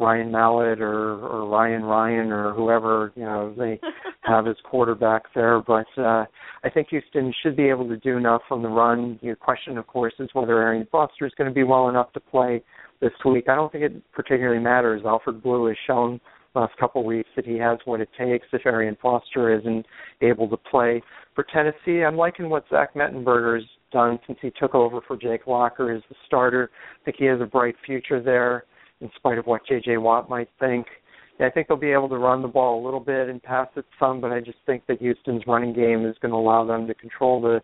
Speaker 4: Ryan Mallett or or Ryan Ryan or whoever you know they have as quarterback there. But uh, I think Houston should be able to do enough on the run. Your question, of course, is whether Arian Foster is going to be well enough to play this week. I don't think it particularly matters. Alfred Blue has shown last couple of weeks that he has what it takes if Arian Foster isn't able to play. For Tennessee, I'm liking what Zach Mettenberger has done since he took over for Jake Locker as the starter. I think he has a bright future there, in spite of what J.J. Watt might think. Yeah, I think they'll be able to run the ball a little bit and pass it some, but I just think that Houston's running game is going to allow them to control the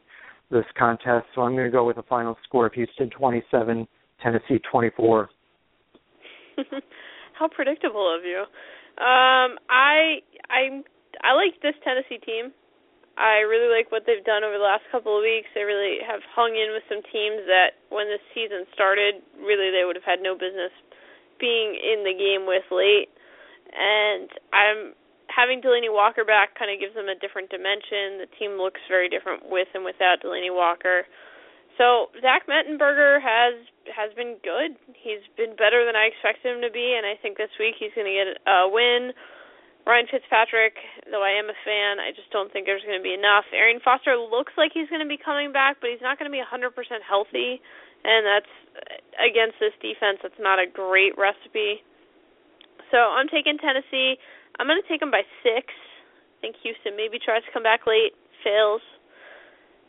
Speaker 4: this contest. So I'm going to go with a final score of Houston 27, Tennessee 24.
Speaker 5: How predictable of you. Um, I I I like this Tennessee team. I really like what they've done over the last couple of weeks. They really have hung in with some teams that when the season started, really they would have had no business being in the game with late. And I'm having Delanie Walker back kind of gives them a different dimension. The team looks very different with and without Delanie Walker. So Zach Mettenberger has has been good. He's been better than I expected him to be, and I think this week he's going to get a win. Ryan Fitzpatrick, though I am a fan, I just don't think there's going to be enough. Arian Foster looks like he's going to be coming back, but he's not going to be 100% healthy, and that's against this defense. That's not a great recipe. So I'm taking Tennessee. I'm going to take them by six. I think Houston maybe tries to come back late, fails.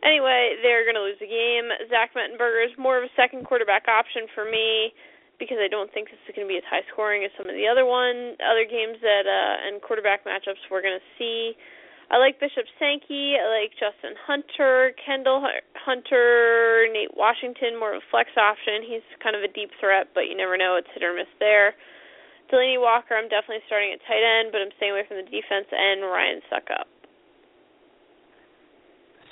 Speaker 5: Anyway, they're going to lose the game. Zach Mettenberger is more of a second quarterback option for me because I don't think this is going to be as high scoring as some of the other one other games that uh and quarterback matchups we're going to see. I like Bishop Sankey. I like Justin Hunter, Kendall Hunter, Nate Washington, more of a flex option. He's kind of a deep threat, but you never know. It's hit or miss there. Delanie Walker, I'm definitely starting at tight end, but I'm staying away from the defense and Ryan Succop.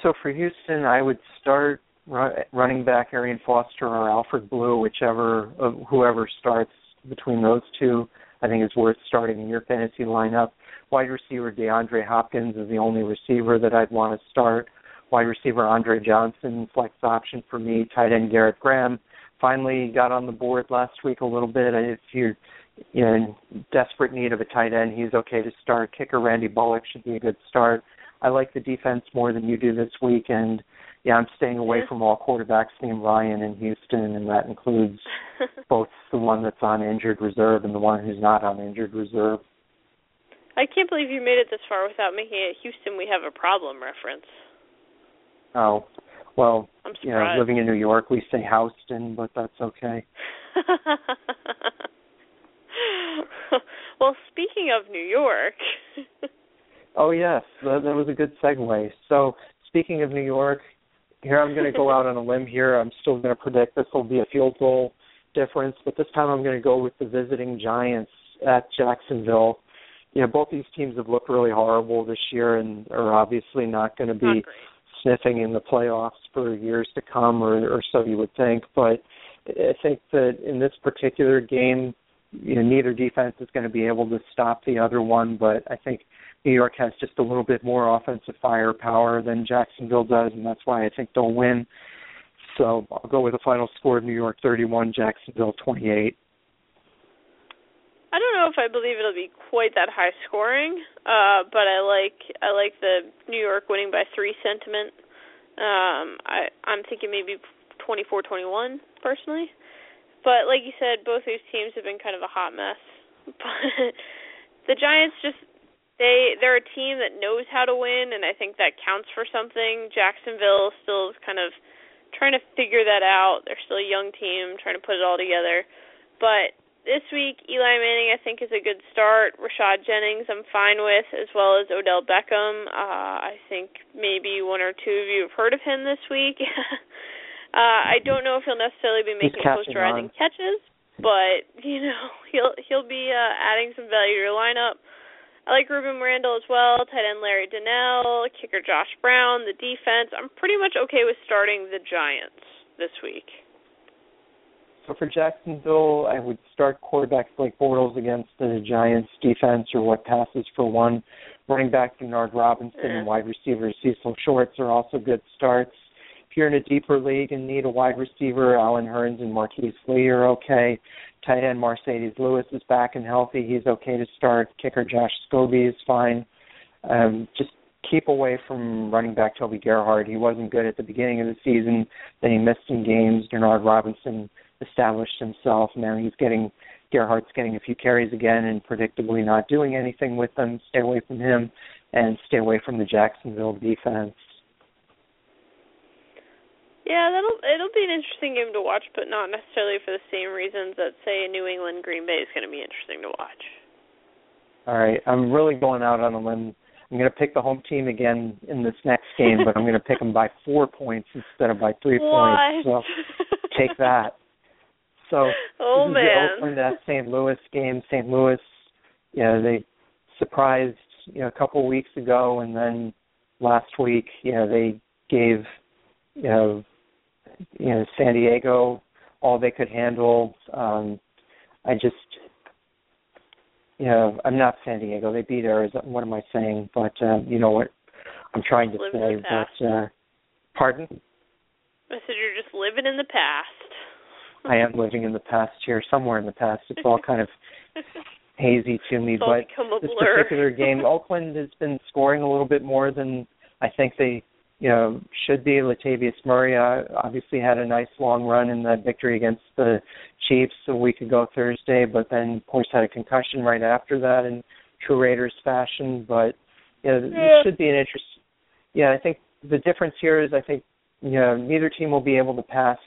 Speaker 4: So for Houston, I would start running back Arian Foster or Alfred Blue, whichever whoever starts between those two. I think is worth starting in your fantasy lineup. Wide receiver DeAndre Hopkins is the only receiver that I'd want to start. Wide receiver Andre Johnson, flex option for me. Tight end Garrett Graham finally got on the board last week a little bit. If you're in desperate need of a tight end, he's okay to start. Kicker Randy Bullock should be a good start. I like the defense more than you do this week, and yeah, I'm staying away from all quarterbacks named Ryan in Houston, and that includes both the one that's on injured reserve and the one who's not on injured reserve.
Speaker 5: I can't believe you made it this far without making a Houston we have a problem reference.
Speaker 4: Oh, well,
Speaker 5: I'm
Speaker 4: you know, living in New York, we say Houston, but that's okay.
Speaker 5: well, speaking of New York.
Speaker 4: oh yes, that, that was a good segue. So, speaking of New York, here I'm going to go out on a limb here. I'm still going to predict this will be a field goal difference, but this time I'm going to go with the visiting Giants at Jacksonville. You know, both these teams have looked really horrible this year and are obviously not going to be sniffing in the playoffs for years to come, or, or so you would think. But I think that in this particular game, you know, neither defense is going to be able to stop the other one. But I think New York has just a little bit more offensive firepower than Jacksonville does, and that's why I think they'll win. So I'll go with a final score of New York 31, Jacksonville 28.
Speaker 5: Know if I believe it'll be quite that high scoring, uh, but I like I like the New York winning by three sentiment. Um, I I'm thinking maybe 24-21 personally, but like you said, both these teams have been kind of a hot mess. But the Giants just they they're a team that knows how to win, and I think that counts for something. Jacksonville still is kind of trying to figure that out. They're still a young team trying to put it all together. But this week, Eli Manning I think is a good start. Rashad Jennings I'm fine with, as well as Odell Beckham. Uh, I think maybe one or two of you have heard of him this week. uh, I don't know if he'll necessarily be making posterizing catches, but you know he'll he'll be uh, adding some value to your lineup. I like Rueben Randle as well, tight end Larry Donnell, kicker Josh Brown, the defense. I'm pretty much okay with starting the Giants this week.
Speaker 4: So for Jacksonville, I would start quarterback Blake Bortles against the Giants defense or what passes for one. Running back Denard Robinson yeah. and wide receiver Cecil Shorts are also good starts. If you're in a deeper league and need a wide receiver, Allen Hurns and Marquise Lee are okay. Tight end Marcedes Lewis is back and healthy. He's okay to start. Kicker Josh Scobee is fine. Um, just keep away from running back Toby Gerhart. He wasn't good at the beginning of the season. Then he missed some games. Denard Robinson established himself. Now he's getting Gerhart's getting a few carries again and predictably not doing anything with them. Stay away from him and stay away from the Jacksonville defense.
Speaker 5: Yeah, that'll it'll be an interesting game to watch, but not necessarily for the same reasons that say New England Green Bay is going to be interesting to watch.
Speaker 4: All right, I'm really going out on a limb. I'm going to pick the home team again in this next game, but I'm going to pick them by four points instead of by three
Speaker 5: what?
Speaker 4: points. So take that. So
Speaker 5: oh,
Speaker 4: this
Speaker 5: man.
Speaker 4: is the Oakland at St. Louis game. St. Louis, you know, they surprised you know a couple weeks ago, and then last week, you know, they gave you know you know San Diego all they could handle. Um, I just you know I'm not San Diego. They beat Arizona. What am I saying? But um, you know what I'm trying to
Speaker 5: living
Speaker 4: say. But uh, pardon.
Speaker 5: I said you're just living in the past.
Speaker 4: I am living in the past here, somewhere in the past. It's all kind of hazy to me.
Speaker 5: but
Speaker 4: this particular game, Oakland has been scoring a little bit more than I think they you know, should be. Latavius Murray uh, obviously had a nice long run in that victory against the Chiefs a week ago Thursday, but then of course had a concussion right after that in true Raiders fashion. But you know,
Speaker 5: yeah.
Speaker 4: it should be an interest. Yeah, I think the difference here is I think you know neither team will be able to pass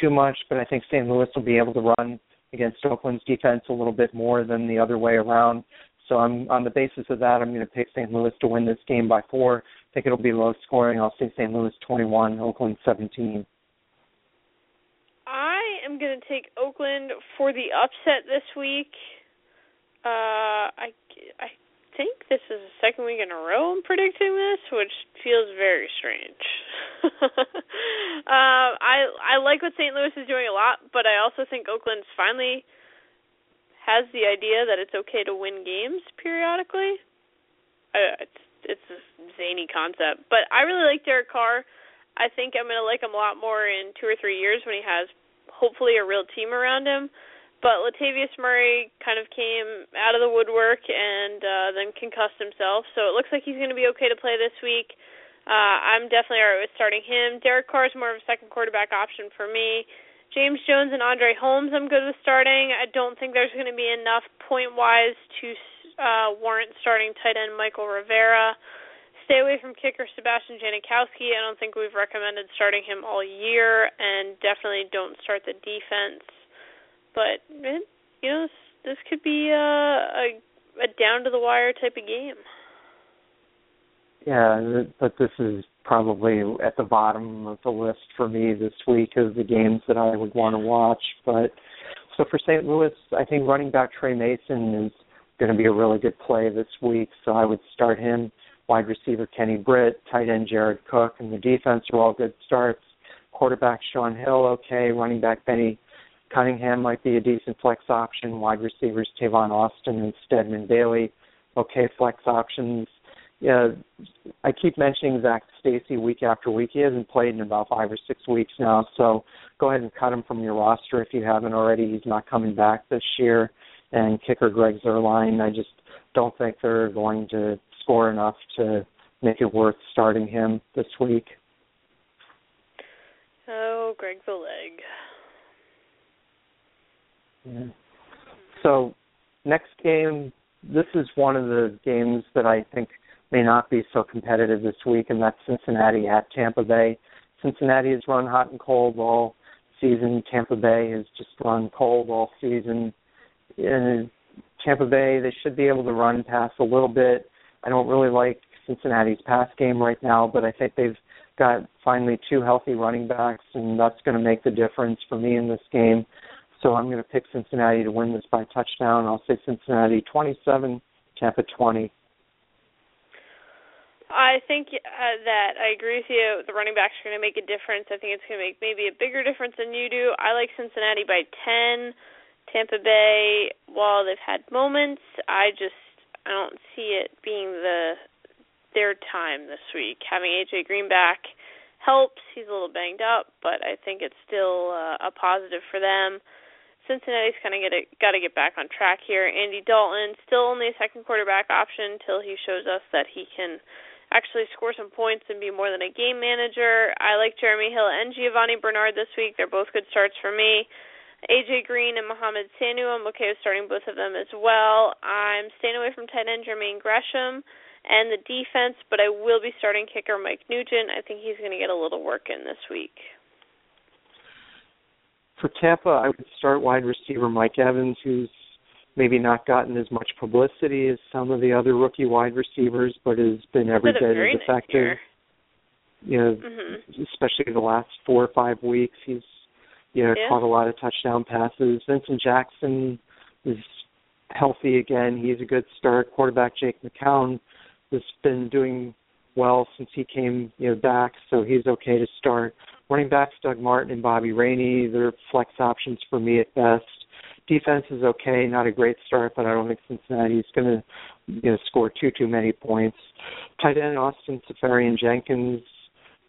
Speaker 4: too much, but I think St. Louis will be able to run against Oakland's defense a little bit more than the other way around. So I'm on the basis of that, I'm going to pick St. Louis to win this game by four. I think it'll be low scoring. I'll say St. Louis 21, Oakland 17.
Speaker 5: I am going to take Oakland for the upset this week. Uh, I I think this is the second week in a row I'm predicting this, which feels very strange. uh, I I like what St. Louis is doing a lot, but I also think Oakland's finally has the idea that it's okay to win games periodically. Uh, it's it's a zany concept, but I really like Derek Carr. I think I'm going to like him a lot more in two or three years when he has hopefully a real team around him. But Latavius Murray kind of came out of the woodwork and uh, then concussed himself, so it looks like he's going to be okay to play this week. Uh, I'm definitely alright with starting him. Derek Carr is more of a second quarterback option for me. James Jones and Andre Holmes, I'm good with starting. I don't think there's going to be enough point wise to uh, warrant starting tight end Mychal Rivera. Stay away from kicker Sebastian Janikowski. I don't think we've recommended starting him all year, and definitely don't start the defense. But you know, this, this could be a, a a down to the wire type of game.
Speaker 4: Yeah, but this is probably at the bottom of the list for me this week of the games that I would want to watch. But so for St. Louis, I think running back Tre Mason is going to be a really good play this week. So I would start him. Wide receiver Kenny Britt, tight end Jared Cook, and the defense are all good starts. Quarterback Shaun Hill, okay. Running back Benny Cunningham might be a decent flex option. Wide receivers Tavon Austin and Stedman Bailey, okay flex options. Yeah, I keep mentioning Zac Stacy week after week. He hasn't played in about five or six weeks now, so go ahead and cut him from your roster if you haven't already. He's not coming back this year. And kicker Greg Zuerlein, I just don't think they're going to score enough to make it worth starting him this week.
Speaker 5: Oh, Greg the leg.
Speaker 4: So next game, this is one of the games that I think may not be so competitive this week, and that's Cincinnati at Tampa Bay. Cincinnati has run hot and cold all season. Tampa Bay has just run cold all season. And Tampa Bay, they should be able to run pass a little bit. I don't really like Cincinnati's pass game right now, but I think they've got finally two healthy running backs, and that's going to make the difference for me in this game. So I'm going to pick Cincinnati to win this by touchdown. I'll say Cincinnati 27, Tampa 20.
Speaker 5: I think uh, that I agree with you. The running backs are going to make a difference. I think it's going to make maybe a bigger difference than you do. I like Cincinnati by 10. Tampa Bay, while they've had moments, I just I don't see it being the their time this week. Having AJ Green back helps. He's a little banged up, but I think it's still uh, a positive for them. Cincinnati's kind of got to get back on track here. Andy Dalton still only a second quarterback option until he shows us that he can actually score some points and be more than a game manager. I like Jeremy Hill and Giovani Bernard this week. They're both good starts for me. AJ Green and Mohamed Sanu, I'm okay with starting both of them as well. I'm staying away from tight end Jermaine Gresham and the defense, but I will be starting kicker Mike Nugent. I think he's going to get a little work in this week.
Speaker 4: For Tampa, I would start wide receiver Mike Evans, who's maybe not gotten as much publicity as some of the other rookie wide receivers, but has been every bit as effective. You know, mm-hmm. especially the last four or five weeks, he's you know
Speaker 5: yeah.
Speaker 4: caught a lot of touchdown passes. Vincent Jackson is healthy again. He's a good start. Quarterback Jake McCown has been doing well since he came you know back, so he's okay to start. Running backs Doug Martin and Bobby Rainey, they're flex options for me at best defense is okay, not a great start, but I don't think Cincinnati's going to you know score too too many points. Tight end Austin Seferian-Jenkins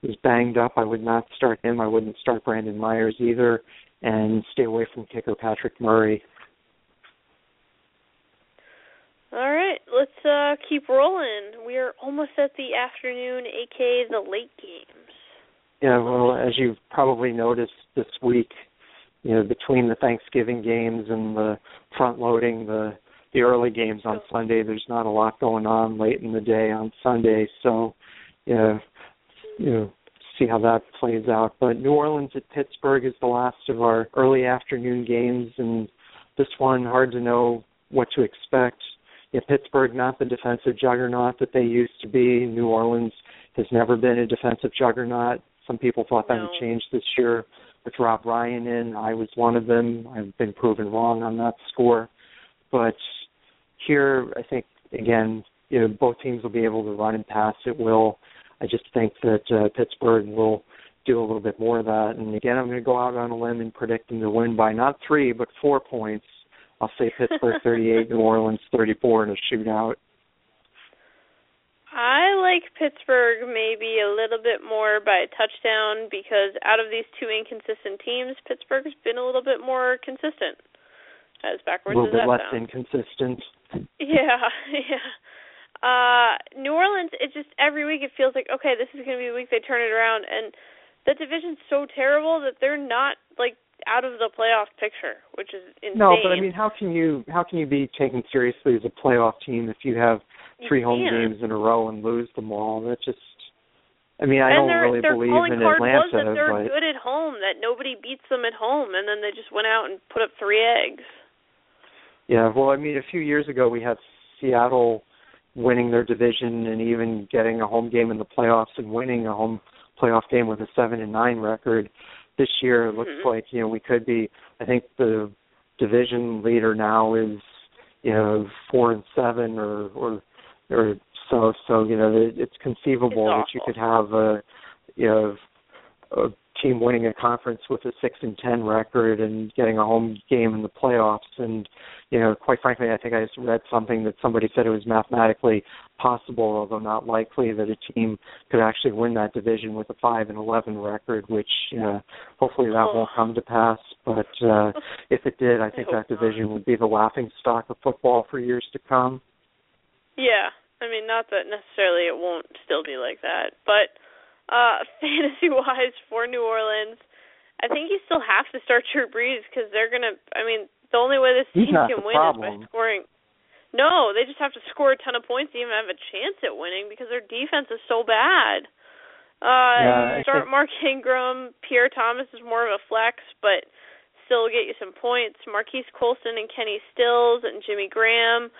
Speaker 4: is banged up. I would not start him. I wouldn't start Brandon Myers either, and stay away from kicker Patrick Murray.
Speaker 5: All right, let's uh keep rolling. We are almost at the afternoon, aka the late games.
Speaker 4: Yeah, well, as you've probably noticed this week, you know between the Thanksgiving games and the front loading the the early games on Sunday there's not a lot going on late in the day on Sunday so you know you know see how that plays out. But New Orleans at Pittsburgh is the last of our early afternoon games, and this one hard to know what to expect. Yeah, Pittsburgh not the defensive juggernaut that they used to be. New Orleans has never been a defensive juggernaut. Some people thought that
Speaker 5: No.
Speaker 4: would change this year with Rob Ryan in. I was one of them. I've been proven wrong on that score. But here, I think again, you know, both teams will be able to run and pass at will. I just think that uh, Pittsburgh will do a little bit more of that. And again, I'm going to go out on a limb and predict them to win by not three, but four points. I'll say Pittsburgh 38, New Orleans 34 in a shootout.
Speaker 5: I like Pittsburgh maybe a little bit more by a touchdown because out of these two inconsistent teams, Pittsburgh's been a little bit more consistent. As
Speaker 4: A little bit less
Speaker 5: sounds.
Speaker 4: inconsistent.
Speaker 5: Yeah, yeah. Uh New Orleans, it just every week it feels like okay, this is going to be the week they turn it around, and the division's so terrible that they're not like out of the playoff picture, which is insane.
Speaker 4: No, but I mean, how can you how can you be taken seriously as a playoff team if you have
Speaker 5: You
Speaker 4: three home games in a row and lose them all? That just I mean, I
Speaker 5: and
Speaker 4: don't
Speaker 5: their
Speaker 4: really
Speaker 5: their
Speaker 4: believe in
Speaker 5: card
Speaker 4: Atlanta,
Speaker 5: was that they're
Speaker 4: but
Speaker 5: good at home, that nobody beats them at home, and then they just went out and put up three eggs.
Speaker 4: yeah, well, I mean, a few years ago we had Seattle winning their division and even getting a home game in the playoffs and winning a home playoff game with a seven and nine record. This year it looks
Speaker 5: Mhm.
Speaker 4: like you know we could be. I think the division leader now is you know four and seven or or or so. So you know it, it's conceivable that you could have a you know a team winning a conference with a six and ten record and getting a home game in the playoffs. And you know quite frankly i think i just read something that somebody said it was mathematically possible although not likely that a team could actually win that division with a five and eleven record which uh, hopefully that won't come to pass. But uh if it did i think that division would be the laughing stock of football for years to come
Speaker 5: Yeah, I mean, not that necessarily it won't still be like that, but uh fantasy wise for New Orleans, I think you still have to start Drew Brees because they're gonna. I mean, the only way this
Speaker 4: He's
Speaker 5: team can win is by scoring. No, they just have to score a ton of points to even have a chance at winning because their defense is so bad. Uh
Speaker 4: Yeah,
Speaker 5: start Mark Ingram, Pierre Thomas is more of a flex, but still get you some points. Marques Colston and Kenny Stills and Jimmy Graham,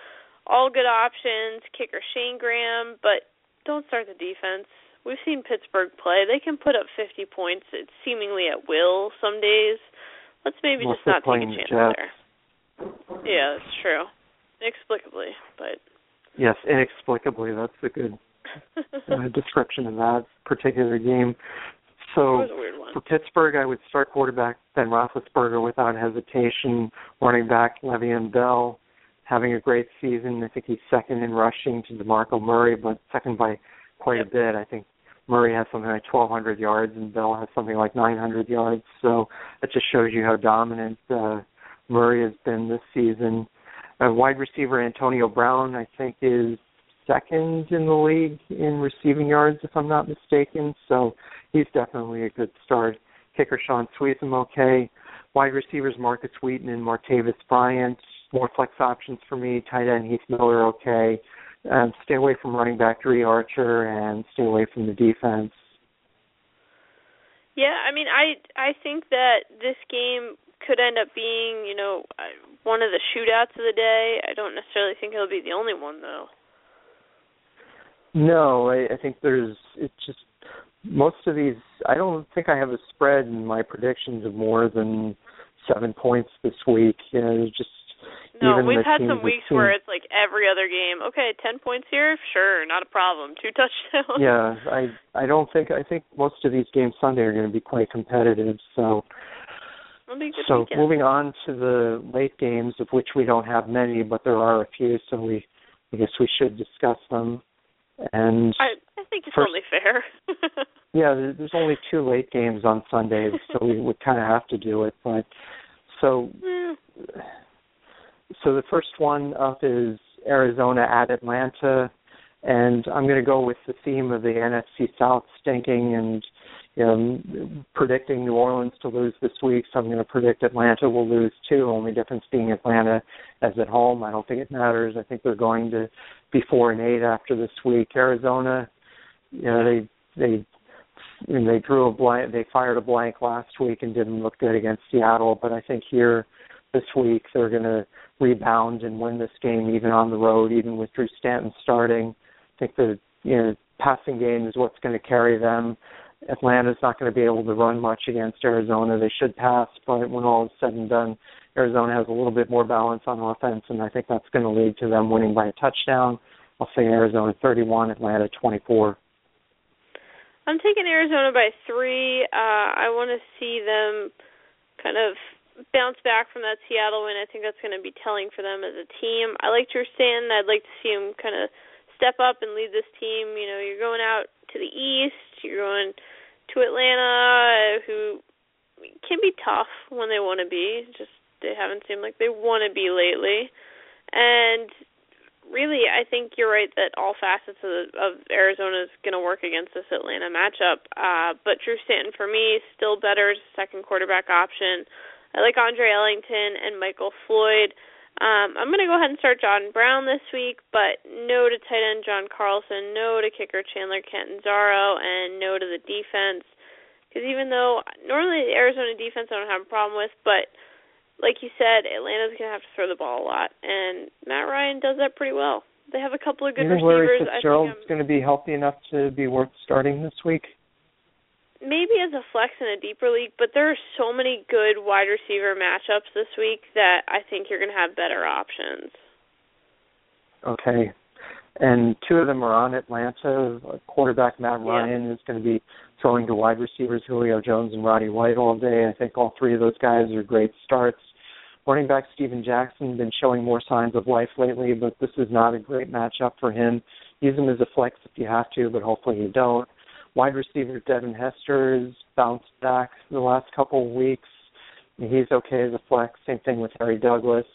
Speaker 5: all good options. Kicker Shayne Graham, but don't start the defense. We've seen Pittsburgh play. They can put up 50 points it's seemingly at will some days. Let's maybe just not take a
Speaker 4: the
Speaker 5: chance there. Yeah, that's true. Inexplicably, but
Speaker 4: yes inexplicably that's a good uh, description of that particular game so
Speaker 5: was a weird one.
Speaker 4: For Pittsburgh, I would start quarterback Ben Roethlisberger without hesitation. Running back Le'Veon Bell having a great season. I think he's second in rushing to DeMarco Murray, but second by quite
Speaker 5: Yep.
Speaker 4: a bit. I think Murray has something like 1,200 yards and Bell has something like 900 yards. So that just shows you how dominant uh, Murray has been this season. Uh, wide receiver Antonio Brown, I think, is second in the league in receiving yards, if I'm not mistaken. So he's definitely a good start. Kicker Shaun Suisham, okay. Wide receivers Markus Wheaton and Martavis Bryant. More flex options for me. Tight end Heath Miller, okay. Um, stay away from running back Dri Archer and stay away from the defense.
Speaker 5: Yeah, I mean, I I think that this game could end up being, you know, uh, one of the shootouts of the day. I don't necessarily think it'll be the only one though.
Speaker 4: No, I, I think there's it's just most of these. I don't think I have a spread in my predictions of more than seven points this week. You know, just
Speaker 5: No,
Speaker 4: even
Speaker 5: we've had some weeks where it's like every other game. Okay, ten points here, sure, not a problem. Two touchdowns.
Speaker 4: yeah, I I don't think I think most of these games Sunday are going to be quite competitive. So
Speaker 5: It'll be a good
Speaker 4: so
Speaker 5: weekend.
Speaker 4: moving on to the late games, of which we don't have many, but there are a few, so we I guess we should discuss them. And
Speaker 5: I I think it's
Speaker 4: First-
Speaker 5: only fair.
Speaker 4: yeah, there's only two late games on Sundays, so we would kind of have to do it. But so
Speaker 5: Eh,
Speaker 4: so the first one up is Arizona at Atlanta, and I'm going to go with the theme of the NFC South stinking and you know, predicting New Orleans to lose this week. So I'm going to predict Atlanta will lose too. Only difference being Atlanta as at home. I don't think it matters. I think they're going to be four and eight after this week. Arizona, you know, they they and they drew a blank. They fired a blank last week and didn't look good against Seattle. But I think here this week they're going to rebound and win this game even on the road, even with Drew Stanton starting. I think the you know passing game is what's going to carry them. Atlanta's not going to be able to run much against Arizona. They should pass, but when all is said and done, Arizona has a little bit more balance on offense, and I think that's going to lead to them winning by a touchdown. I'll say Arizona 31, Atlanta 24.
Speaker 5: I'm taking Arizona by three. Uh, I want to see them kind of bounce back from that Seattle win. I think that's going to be telling for them as a team. I like Stanton. I'd like to see him kind of step up and lead this team. You know, you're going out to the East, you're going to Atlanta, who can be tough when they want to be. Just they haven't seemed like they want to be lately. And really, I think you're right that all facets of, of Arizona is going to work against this Atlanta matchup. Uh, but Drew Stanton, for me, still better as a second quarterback option. I like Andre Ellington and Michael Floyd. Um, I'm going to go ahead and start John Brown this week, but no to tight end John Carlson, no to kicker Chandler Catanzaro, and no to the defense. Because even though normally the Arizona defense I don't have a problem with, but like you said, Atlanta's going to have to throw the ball a lot, and Matt Ryan does that pretty well. They have a couple of good
Speaker 4: you know
Speaker 5: receivers.
Speaker 4: Larry Fitzgerald's going to be healthy enough to be worth starting this week
Speaker 5: maybe as a flex in a deeper league, but there are so many good wide receiver matchups this week that I think you're going to have better options.
Speaker 4: Okay. And two of them are on Atlanta. Quarterback Matt Ryan
Speaker 5: yeah.
Speaker 4: is going to be throwing to wide receivers Julio Jones and Roddy White all day. I think all three of those guys are great starts. Running back Steven Jackson been showing more signs of life lately, but this is not a great matchup for him. Use him as a flex if you have to, but hopefully you don't. Wide receiver Devin Hester has bounced back the last couple of weeks. He's okay as a flex. Same thing with Harry Douglas.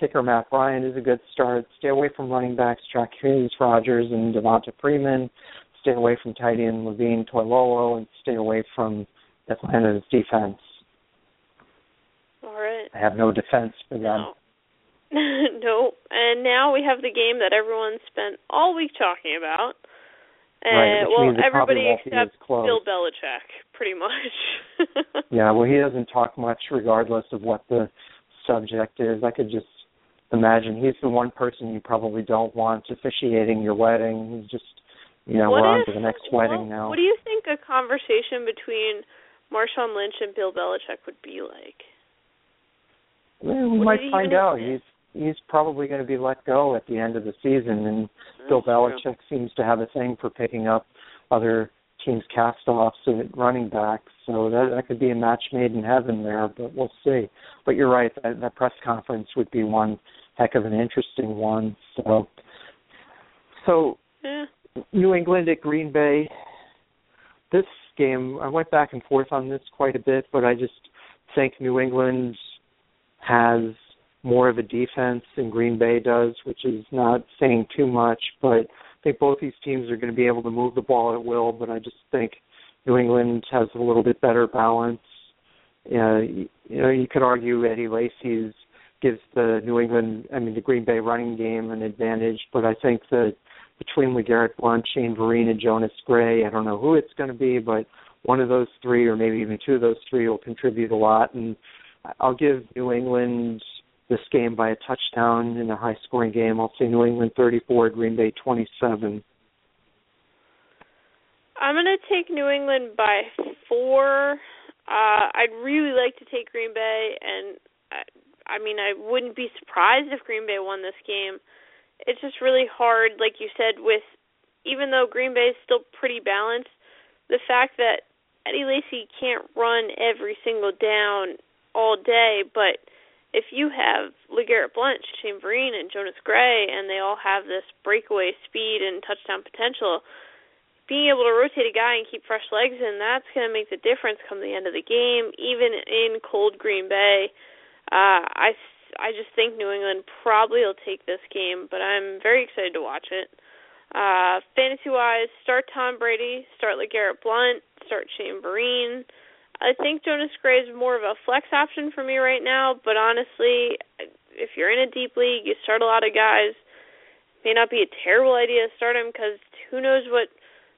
Speaker 4: Kicker Matt Ryan is a good start. Stay away from running backs Jacquizz Rodgers, and Devonta Freeman. Stay away from tight end Levine Toilolo, and stay away from Atlanta's defense.
Speaker 5: All right.
Speaker 4: I have no defense for them.
Speaker 5: No. no. And now we have the game that everyone spent all week talking about.
Speaker 4: Right,
Speaker 5: uh, well, everybody
Speaker 4: except
Speaker 5: Bill Belichick, pretty much.
Speaker 4: yeah, well, he doesn't talk much, regardless of what the subject is. I could just imagine he's the one person you probably don't want officiating your wedding. He's just, you know,
Speaker 5: what
Speaker 4: we're
Speaker 5: if,
Speaker 4: on to the next wedding now.
Speaker 5: What do you think a conversation between Marshawn Lynch and Bill Belichick would be like?
Speaker 4: Well, we
Speaker 5: what
Speaker 4: might find out. He's he's probably going to be let go at the end of the season, and Bill Belichick seems to have a thing for picking up other teams' cast-offs at running back. So that that could be a match made in heaven there, but we'll see. But you're right. That, that press conference would be one heck of an interesting one. So, so
Speaker 5: Yeah.
Speaker 4: New England at Green Bay. This game, I went back and forth on this quite a bit, but I just think New England has more of a defense than Green Bay does, which is not saying too much. But I think both these teams are going to be able to move the ball at will. But I just think New England has a little bit better balance. Uh, you, know, you could argue Eddie Lacy's gives the New England, I mean, the Green Bay running game an advantage. But I think that between LeGarrette Blunt, Shane Vereen, and Jonas Gray, I don't know who it's going to be, but one of those three, or maybe even two of those three, will contribute a lot. And I'll give New England this game by a touchdown in a high scoring game. I'll say New England 34, Green Bay 27.
Speaker 5: I'm going to take New England by four. Uh, I'd really like to take Green Bay, and I, I mean, I wouldn't be surprised if Green Bay won this game. It's just really hard, like you said, with even though Green Bay is still pretty balanced, the fact that Eddie Lacy can't run every single down all day, but if you have LeGarrette Blunt, Vereen, and Jonas Gray, and they all have this breakaway speed and touchdown potential, being able to rotate a guy and keep fresh legs in, that's going to make the difference come the end of the game, even in cold Green Bay. Uh, I, I just think New England probably will take this game, but I'm very excited to watch it. Uh, fantasy wise, start Tom Brady, start LeGarrette Blunt, start Shane Vereen. I think Jonas Gray is more of a flex option for me right now, but honestly, if you're in a deep league, you start a lot of guys. May not be a terrible idea to start him because who knows what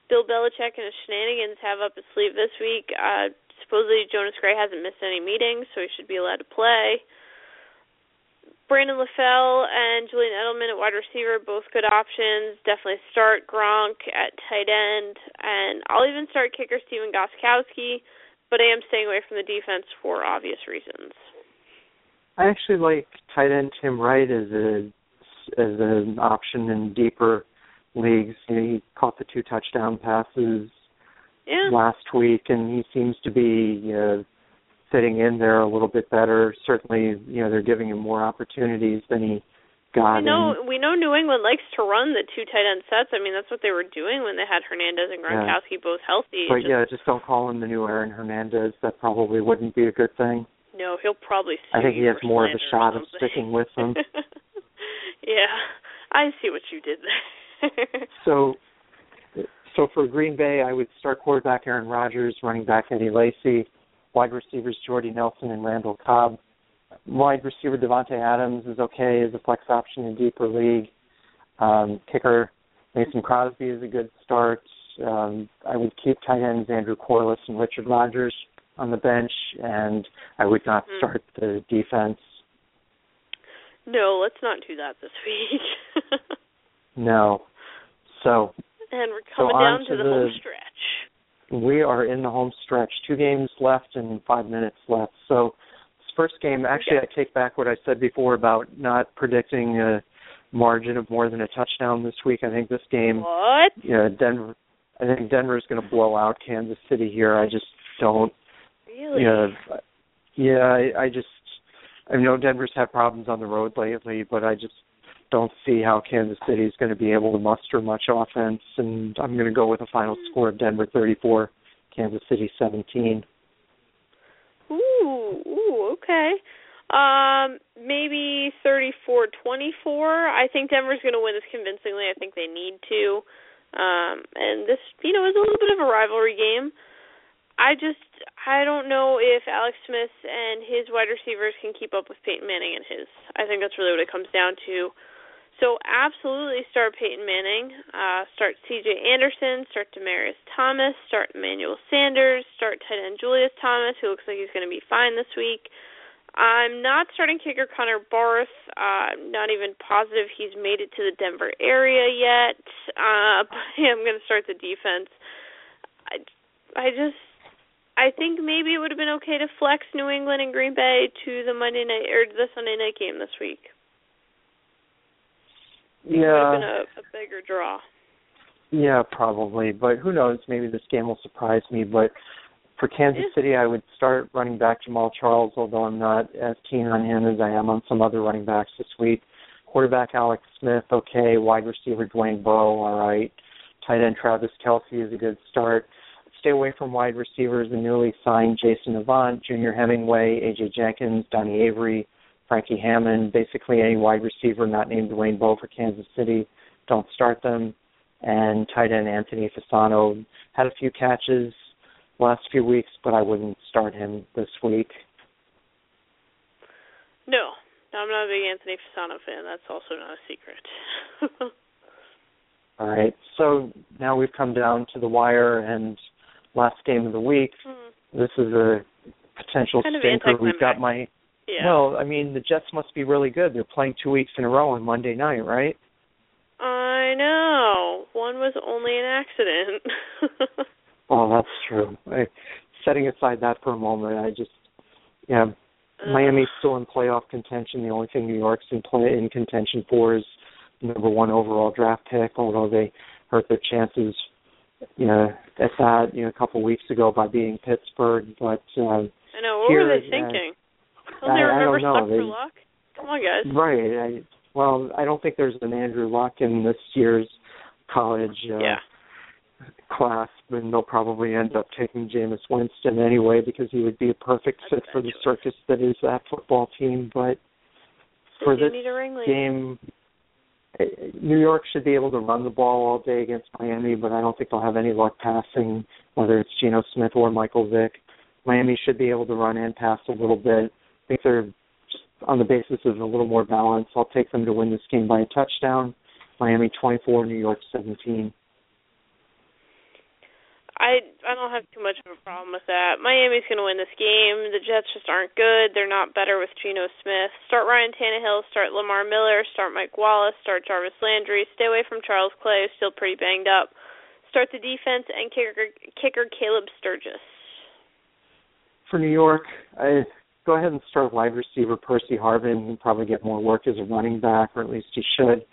Speaker 5: Bill Belichick and his shenanigans have up his sleeve this week. Uh, supposedly Jonas Gray hasn't missed any meetings, so he should be allowed to play. Brandon LaFell and Julian Edelman at wide receiver, both good options. Definitely start Gronk at tight end, and I'll even start kicker Stephen Gostkowski, but I am staying away from the defense for obvious reasons.
Speaker 4: I actually like tight end Tim Wright as a as an option in deeper leagues. You know, he caught the two touchdown passes
Speaker 5: yeah.
Speaker 4: last week, and he seems to be uh, fitting in there a little bit better. Certainly, you know, they're giving him more opportunities than he got.
Speaker 5: We know we know New England likes to run the two tight end sets. I mean, that's what they were doing when they had Hernandez and Gronkowski
Speaker 4: yeah.
Speaker 5: both healthy.
Speaker 4: But
Speaker 5: just,
Speaker 4: yeah, just don't call him the new Aaron Hernandez. That probably wouldn't be a good thing.
Speaker 5: No, he'll probably.
Speaker 4: I think he has more of a shot
Speaker 5: of
Speaker 4: sticking with them.
Speaker 5: yeah, I see what you did there.
Speaker 4: so, so for Green Bay, I would start quarterback Aaron Rodgers, running back Eddie Lacy, wide receivers Jordy Nelson and Randall Cobb. Wide receiver Davante Adams is okay as a flex option in deeper league. Um, kicker Mason Crosby is a good start. Um, I would keep tight ends Andrew Quarless and Richard Rodgers on the bench, and I would not
Speaker 5: mm.
Speaker 4: start the defense.
Speaker 5: No, let's not do that this week.
Speaker 4: no. So.
Speaker 5: And we're coming
Speaker 4: so
Speaker 5: down
Speaker 4: to,
Speaker 5: to the,
Speaker 4: the
Speaker 5: home stretch.
Speaker 4: We are in the home stretch. Two games left and five minutes left. So first game, actually,
Speaker 5: okay.
Speaker 4: I take back what I said before about not predicting a margin of more than a touchdown this week. I think this game.
Speaker 5: What?
Speaker 4: Yeah, Denver. I think Denver's going to blow out Kansas City here. I just don't.
Speaker 5: Really?
Speaker 4: Yeah, yeah. I, I just I know Denver's had problems on the road lately, but I just don't see how Kansas City is going to be able to muster much offense. And I'm going to go with a final hmm. score of Denver 34, Kansas City 17.
Speaker 5: Ooh, ooh, okay. Um, maybe 34-24. I think Denver's going to win this convincingly. I think they need to. Um, and this, you know, is a little bit of a rivalry game. I just I don't know if Alex Smith and his wide receivers can keep up with Peyton Manning and his. I think that's really what it comes down to. So absolutely start Peyton Manning, uh, start C.J. Anderson, start Demaryius Thomas, start Emmanuel Sanders, start tight end Julius Thomas, who looks like he's going to be fine this week. I'm not starting kicker Connor Barth. Uh, not even positive he's made it to the Denver area yet. Uh, but I'm going to start the defense. I, I just I think maybe it would have been okay to flex New England and Green Bay to the Monday night or the Sunday night game this week.
Speaker 4: Yeah.
Speaker 5: It would have been a, a bigger draw.
Speaker 4: Yeah, probably. But who knows? Maybe this game will surprise me. But for Kansas
Speaker 5: Yeah.
Speaker 4: City, I would start running back Jamaal Charles, although I'm not as keen on him as I am on some other running backs this week. Quarterback Alex Smith, okay. Wide receiver Dwayne Bowe, all right. Tight end Travis Kelce is a good start. Stay away from wide receivers. The newly signed Jason Avant, Junior Hemingway, AJ Jenkins, Donnie Avery, Frankie Hammond, basically any wide receiver not named Dwayne Bowe for Kansas City. Don't start them. And tight end Anthony Fasano had a few catches last few weeks, but I wouldn't start him this week.
Speaker 5: No, I'm not a big Anthony Fasano fan. That's also not a secret.
Speaker 4: All right. So now we've come down to the wire and last game of the week.
Speaker 5: Hmm.
Speaker 4: This is a potential
Speaker 5: Kind
Speaker 4: stinker. We've got my
Speaker 5: yeah.
Speaker 4: well. I mean, the Jets must be really good. They're playing two weeks in a row on Monday night, right?
Speaker 5: I know. One was only an accident.
Speaker 4: Oh, that's true. I, setting aside that for a moment, I just yeah, Miami's still in playoff contention. The only thing New York's in play in contention for is number one overall draft pick, although they hurt their chances, you know, at that, you know, a couple of weeks ago by beating Pittsburgh. But um
Speaker 5: I know. What
Speaker 4: here,
Speaker 5: were they
Speaker 4: uh,
Speaker 5: thinking?
Speaker 4: I-
Speaker 5: Don't they
Speaker 4: I
Speaker 5: remember
Speaker 4: don't know. They-
Speaker 5: Luck? Come on, guys.
Speaker 4: right, I well, I don't think there's an Andrew Luck in this year's college uh,
Speaker 5: Yeah.
Speaker 4: class, and they'll probably end up taking Jameis Winston anyway because he would be a perfect fit for the circus that is that football team. But for this
Speaker 5: need a ringleader.
Speaker 4: game, eh, New York should be able to run the ball all day against Miami, but I don't think they'll have any luck passing, whether it's Geno Smith or Michael Vick. Miami should be able to run and pass a little bit. I think they're just on the basis of a little more balance. I'll take them to win this game by a touchdown. Miami 24, New York 17.
Speaker 5: I I don't have too much of a problem with that. Miami's going to win this game. The Jets just aren't good. They're not better with Geno Smith. Start Ryan Tannehill. Start Lamar Miller. Start Mike Wallace. Start Jarvis Landry. Stay away from Charles Clay, who's still pretty banged up. Start the defense and kicker kicker Caleb Sturgis.
Speaker 4: For New York, I go ahead and start wide receiver Percy Harvin. He'll probably get more work as a running back, or at least he should.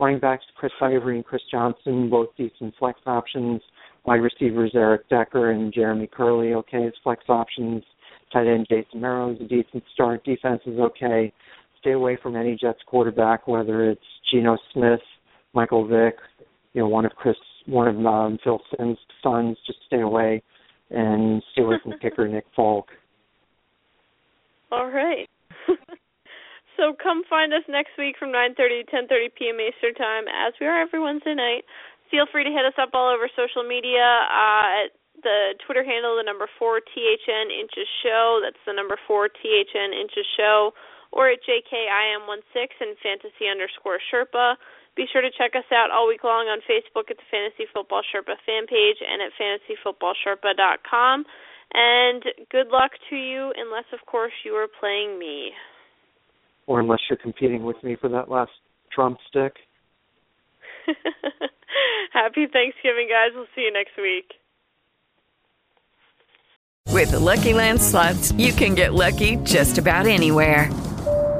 Speaker 4: Running backs Chris Ivory and Chris Johnson, both decent flex options. Wide receivers Eric Decker and Jeremy Kerley, okay, as flex options. Tight end Jace Amaro is a decent start. Defense is okay. Stay away from any Jets quarterback, whether it's Geno Smith, Michael Vick, you know, one of Chris, one of um, Phil Simms' sons. Just stay away, and stay away from kicker Nick Folk.
Speaker 5: All right. so come find us next week from 9:30 to 10:30 p.m. Eastern Time, as we are every Wednesday night feel free to hit us up all over social media uh, at the Twitter handle, the number four THN inches show. That's the number four THN inches show, or at JKIM16 and fantasy underscore Sherpa. Be sure to check us out all week long on Facebook at the Fantasy Football Sherpa fan page and at fantasyfootballsherpa.com. And good luck to you, unless, of course, you are playing me.
Speaker 4: Or unless you're competing with me for that last drumstick.
Speaker 5: Happy Thanksgiving, guys. We'll see you next week.
Speaker 6: With the Lucky Land slots, you can get lucky just about anywhere.